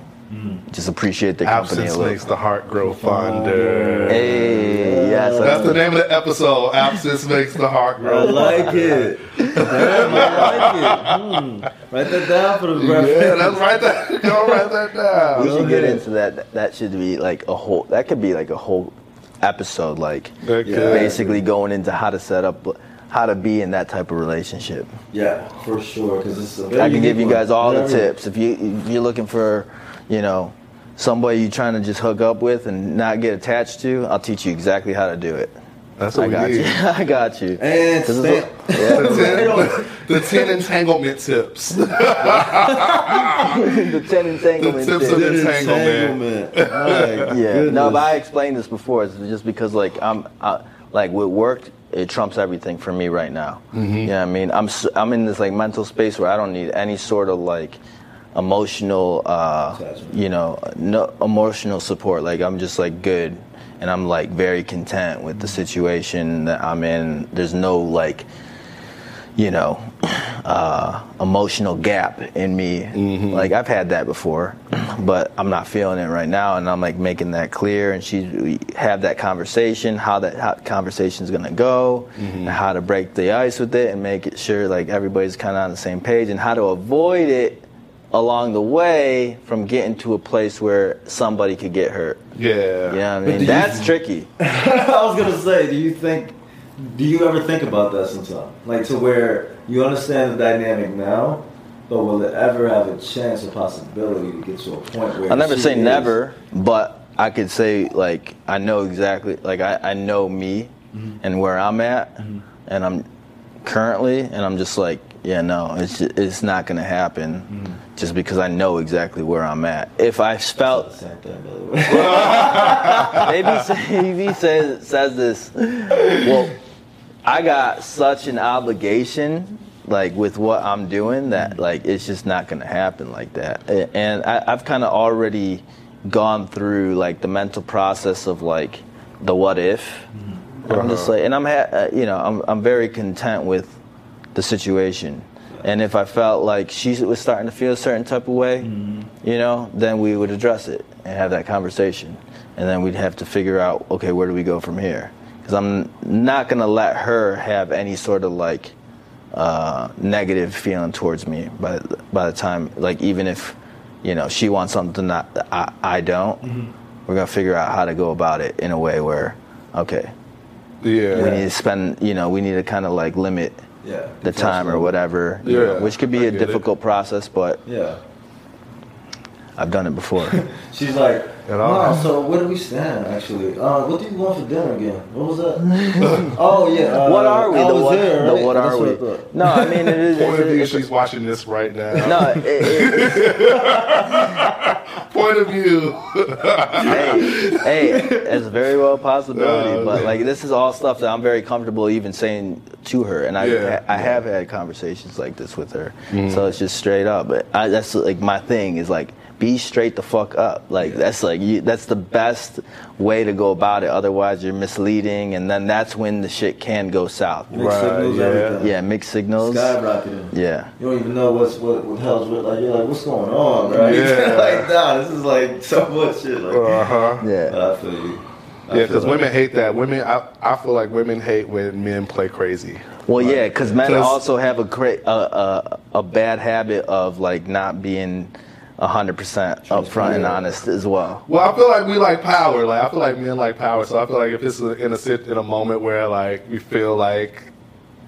just appreciate the company Absence a little. makes the heart grow fonder. Hey, yes, That's the name of the episode. Absence makes the heart grow. I grow. like it. Damn, I like it. Hmm. Write that down for the reference. Yeah, that's right there. Go write that down. We should get into that. That should be like a whole. That could be like a whole episode, like That basically going into how to set up, how to be in that type of relationship. Yeah, for sure. Because it's a I can give you guys all the tips. If you if you're looking for, you know, somebody you're trying to just hook up with and not get attached to, I'll teach you exactly how to do it. That's I what we got need. you. I got you. And 'Cause stay, a- yeah. The 10, the 10 entanglement tips. the ten entanglement. The tips tips. of entanglement. entanglement. My Yeah, goodness. no, but I explained this before. It's just because like I'm, I, like with work, it trumps everything for me right now. Mm-hmm. You know I mean? I'm s- I'm in this like mental space where I don't need any sort of like emotional, uh, you know, no emotional support. Like I'm just like good, and I'm like very content with the situation that I'm in. There's no like you know, uh, emotional gap in me. Like I've had that before, but I'm not feeling it right now, and I'm like making that clear. And she we have that conversation, how that how conversation's gonna go, and how to break the ice with it, and make it sure like everybody's kind of on the same page, and how to avoid it along the way from getting to a place where somebody could get hurt. Yeah. You know I do mean? you- That's tricky. I was gonna say, do you think, do you ever think about that sometimes? Like to where you understand the dynamic now, but will it ever have a chance or possibility to get to a point where I'll never say is- never, but I could say like I know exactly like I, I know me mm-hmm. and where I'm at mm-hmm. and I'm currently and I'm just like yeah no it's ju- it's not gonna happen just because I know exactly where I'm at. If I felt Same thing, by the way. maybe say- maybe says says this. Well, I got such an obligation, like with what I'm doing, that like it's just not gonna happen like that. And I, I've kind of already gone through like the mental process of like the what if. I'm just like, and I'm ha- uh, you know I'm I'm very content with the situation. And if I felt like she was starting to feel a certain type of way, you know, then we would address it and have that conversation. And then we'd have to figure out, okay, where do we go from here? Because I'm not going to let her have any sort of like uh, negative feeling towards me by, by the time, like, even if, you know, she wants something that I, I don't, we're gonna figure out how to go about it in a way where, okay, Yeah. we need to spend, you know, we need to kind of like limit Yeah. the time or whatever, you know, which could be a it. difficult process, but Yeah. I've done it before. She's like, At all. no, so where do we stand actually? Uh, what do you want for dinner again? What was that? oh yeah. Uh, what are we? I The was what, there, the right? what That's are what I we? thought. No, I mean it is. Point of it's- view, it's- she's watching this right now. no, it, it, Point of view. hey, hey, it's very well a possibility, Uh, but like this is all stuff that I'm very comfortable even saying to her, and I Yeah. I have had conversations like this with her, so it's just straight up. But I, that's like my thing is like be straight the fuck up. Like that's like you, that's the best way to go about it. Otherwise, you're misleading, and then that's when the shit can go south. Mixed Right, signals, yeah. everything. Yeah, mixed signals. Skyrocketing. Yeah. You don't even know what's what, what the hell's with. Like you're like, what's going on, right? Yeah. like, nah, this is like so much shit. Like, Uh huh. Yeah. But I feel you. I Yeah, because like- women hate that. Women, I, I feel like women hate when men play crazy. Well, yeah, because men 'Cause- also have a great a, a, a bad habit of like not being hundred percent upfront and honest as well. Well, I feel like we like power. Like I feel like men like power. So I feel like if it's in a sit in a moment where like we feel like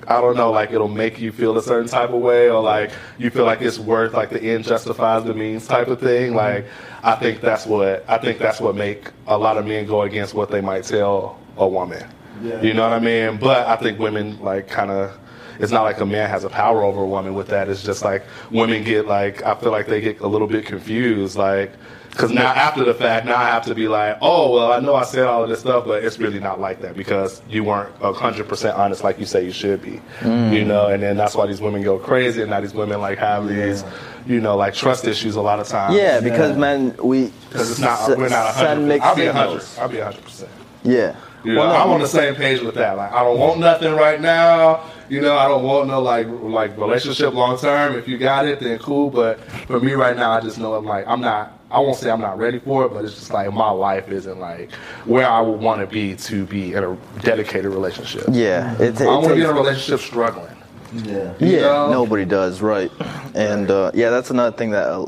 I don't know, like it'll make you feel a certain type of way, or like you feel like it's worth like the end justifies the means type of thing. Mm-hmm. Like I think that's what I think that's what make a lot of men go against what they might tell a woman. Yeah. You know what I mean? But I think women like kind of. It's not like a man has a power over a woman with that. It's just like women get like I feel like they get a little bit confused, like because now after the fact, now I have to be like, oh well, I know I said all of this stuff, but it's really not like that because you weren't hundred percent honest like you say you should be, mm. you know. And then that's why these women go crazy, and now these women like have these, you know, like trust issues a lot of times. Yeah, because Yeah. men we because it's not we're not a hundred. I'll be a hundred. I'll be a hundred percent. Yeah. You know, Well, no, I'm on the same page with that. Like, I don't want nothing right now. You know, I don't want no like like relationship long term. If you got it, then cool. But for me right now, I just know I'm like I'm not. I won't say I'm not ready for it, but it's just like my life isn't like where I would want to be to be in a dedicated relationship. Yeah, it, it I want to be in a relationship struggling. Yeah. you Yeah, know? nobody does, right? And uh, yeah, that's another thing that uh,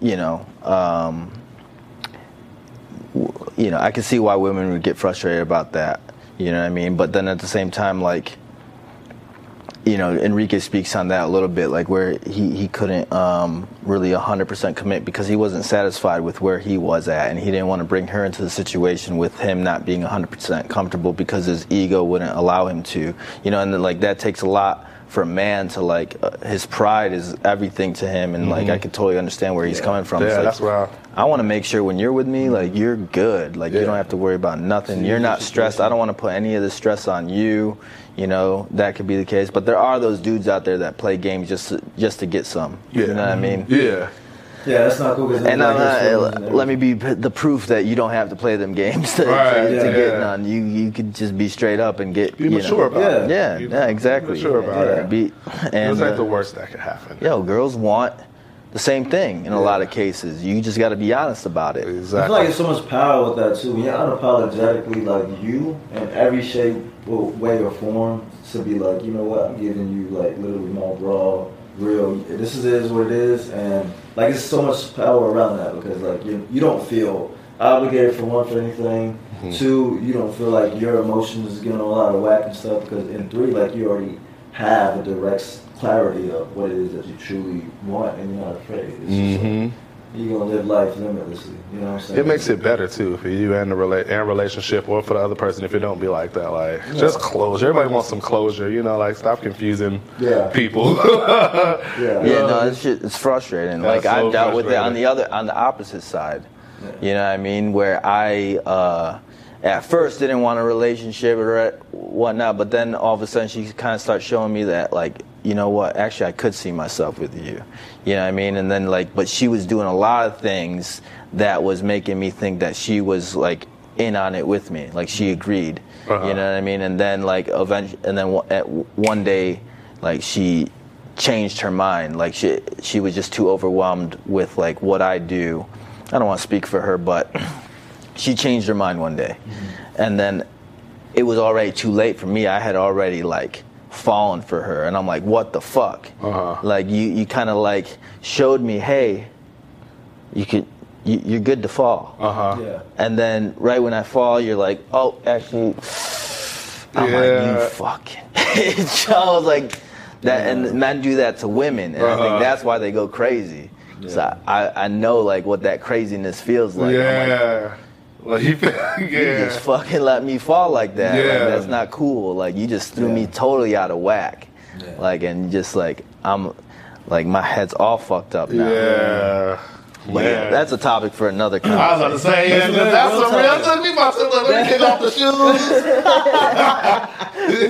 you know, um, w- you know, I can see why women would get frustrated about that. You know what I mean? But then at the same time, like, you know, Enrique speaks on that a little bit, like where he, he couldn't um, really 100% commit because he wasn't satisfied with where he was at, and he didn't want to bring her into the situation with him not being 100% comfortable because his ego wouldn't allow him to, you know, and like that takes a lot for a man to like uh, his pride is everything to him, and like I could totally understand where he's coming from. Yeah, It's like, that's where I want to make sure when you're with me, like you're good. Like you Yeah. don't have to worry about nothing. You're not stressed. I don't want to put any of the stress on you. You know that could be the case, but there are those dudes out there that play games just to, just to get some. Yeah. You know what I mean? Yeah. Yeah, that's not cool. 'cause And I'm not, and let me be the proof that you don't have to play them games to, Right, to, to yeah, get yeah. none. You you could just be straight up and get Be you mature know. about it. Yeah, Be yeah, exactly. Be Mature about Yeah, it. Be, and It's like uh, the worst that could happen. yo, girls want the same thing in a lot of cases. You just got to be honest about it. I feel like there's so much power with that too. When you're unapologetically like you in every shape, or way, or form, to be like, you know what, I'm giving you like literally my raw, real. This is is what it is, and like it's so much power around that because like you you don't feel obligated for one for anything. Mm-hmm. Two, you don't feel like your emotions is getting a lot of whack and stuff because in three, like you already have a direct clarity of what it is that you truly want and you're not afraid. It's just like, mm-hmm. You're gonna live life limitlessly. You know what I'm saying? It makes it better too for you and the rela- and relationship, or for the other person if it don't be like that. Like just closure. Everybody wants some closure. You know, like stop confusing Yeah. people. Yeah. Yeah, no, it's just, it's frustrating. That's like so I've dealt with it on the other on the opposite side. You know what I mean? Where I uh, at first didn't want a relationship or whatnot, but then all of a sudden she kind of starts showing me that like you know what, actually I could see myself with you. You know what I mean? And then like, but she was doing a lot of things that was making me think that she was like in on it with me, like she agreed. Uh-huh. You know what I mean? And then like eventually, and then at one day, like she changed her mind. Like she she was just too overwhelmed with like what I do. I don't want to speak for her, but she changed her mind one day, and then it was already too late for me. I had already like fallen for her, and I'm like, what the fuck? Uh-huh. Like you you kind of like showed me, hey, you could you, you're good to fall. Uh huh. Yeah. And then right when I fall, you're like, oh, actually, I'm like, Yeah. you fucking. so I was like, that, and men do that to women, and I Uh-huh. think that's why they go crazy. So I, I know like what that craziness feels like. I'm like, yeah. Like you, you yeah. just fucking let me fall like that. Like, that's not cool. Like you just threw me totally out of whack. Yeah. Like and just like I'm, like my head's all fucked up now. Yeah. But Man. that's a topic for another I was about to conversation. say, yeah, That's that's, what some I'm real talking shit. We about to look, let me kick off the shoes.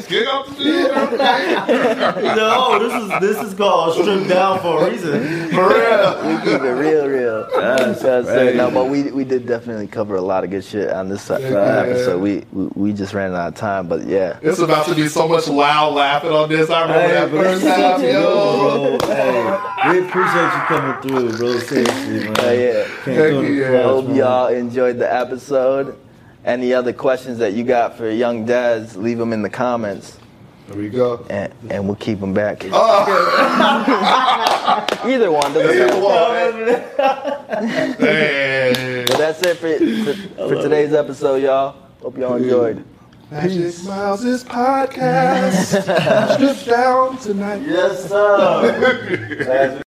kick off the shoes. okay? No, this is this is called stripped down for a reason. For real. we keep it real, real. That's So, so, crazy. no, but we we did definitely cover a lot of good shit on this uh, episode. We, we we just ran out of time, but yeah. It's about to be so much loud laughing on this. I remember that first time, such a yo. bro. Hey, we appreciate you coming through, bro. Seriously, man. Yeah. Came Heck through yeah. Hope y'all enjoyed the episode. Any other questions that you got for Young Dads, leave them in the comments, There we go. and, and we'll keep them back. Oh, Either one doesn't matter. hey. But that's it for, for, for today's episode, y'all. Hope y'all enjoyed. Magic Miles' podcast. Stripped down tonight. Yes, sir.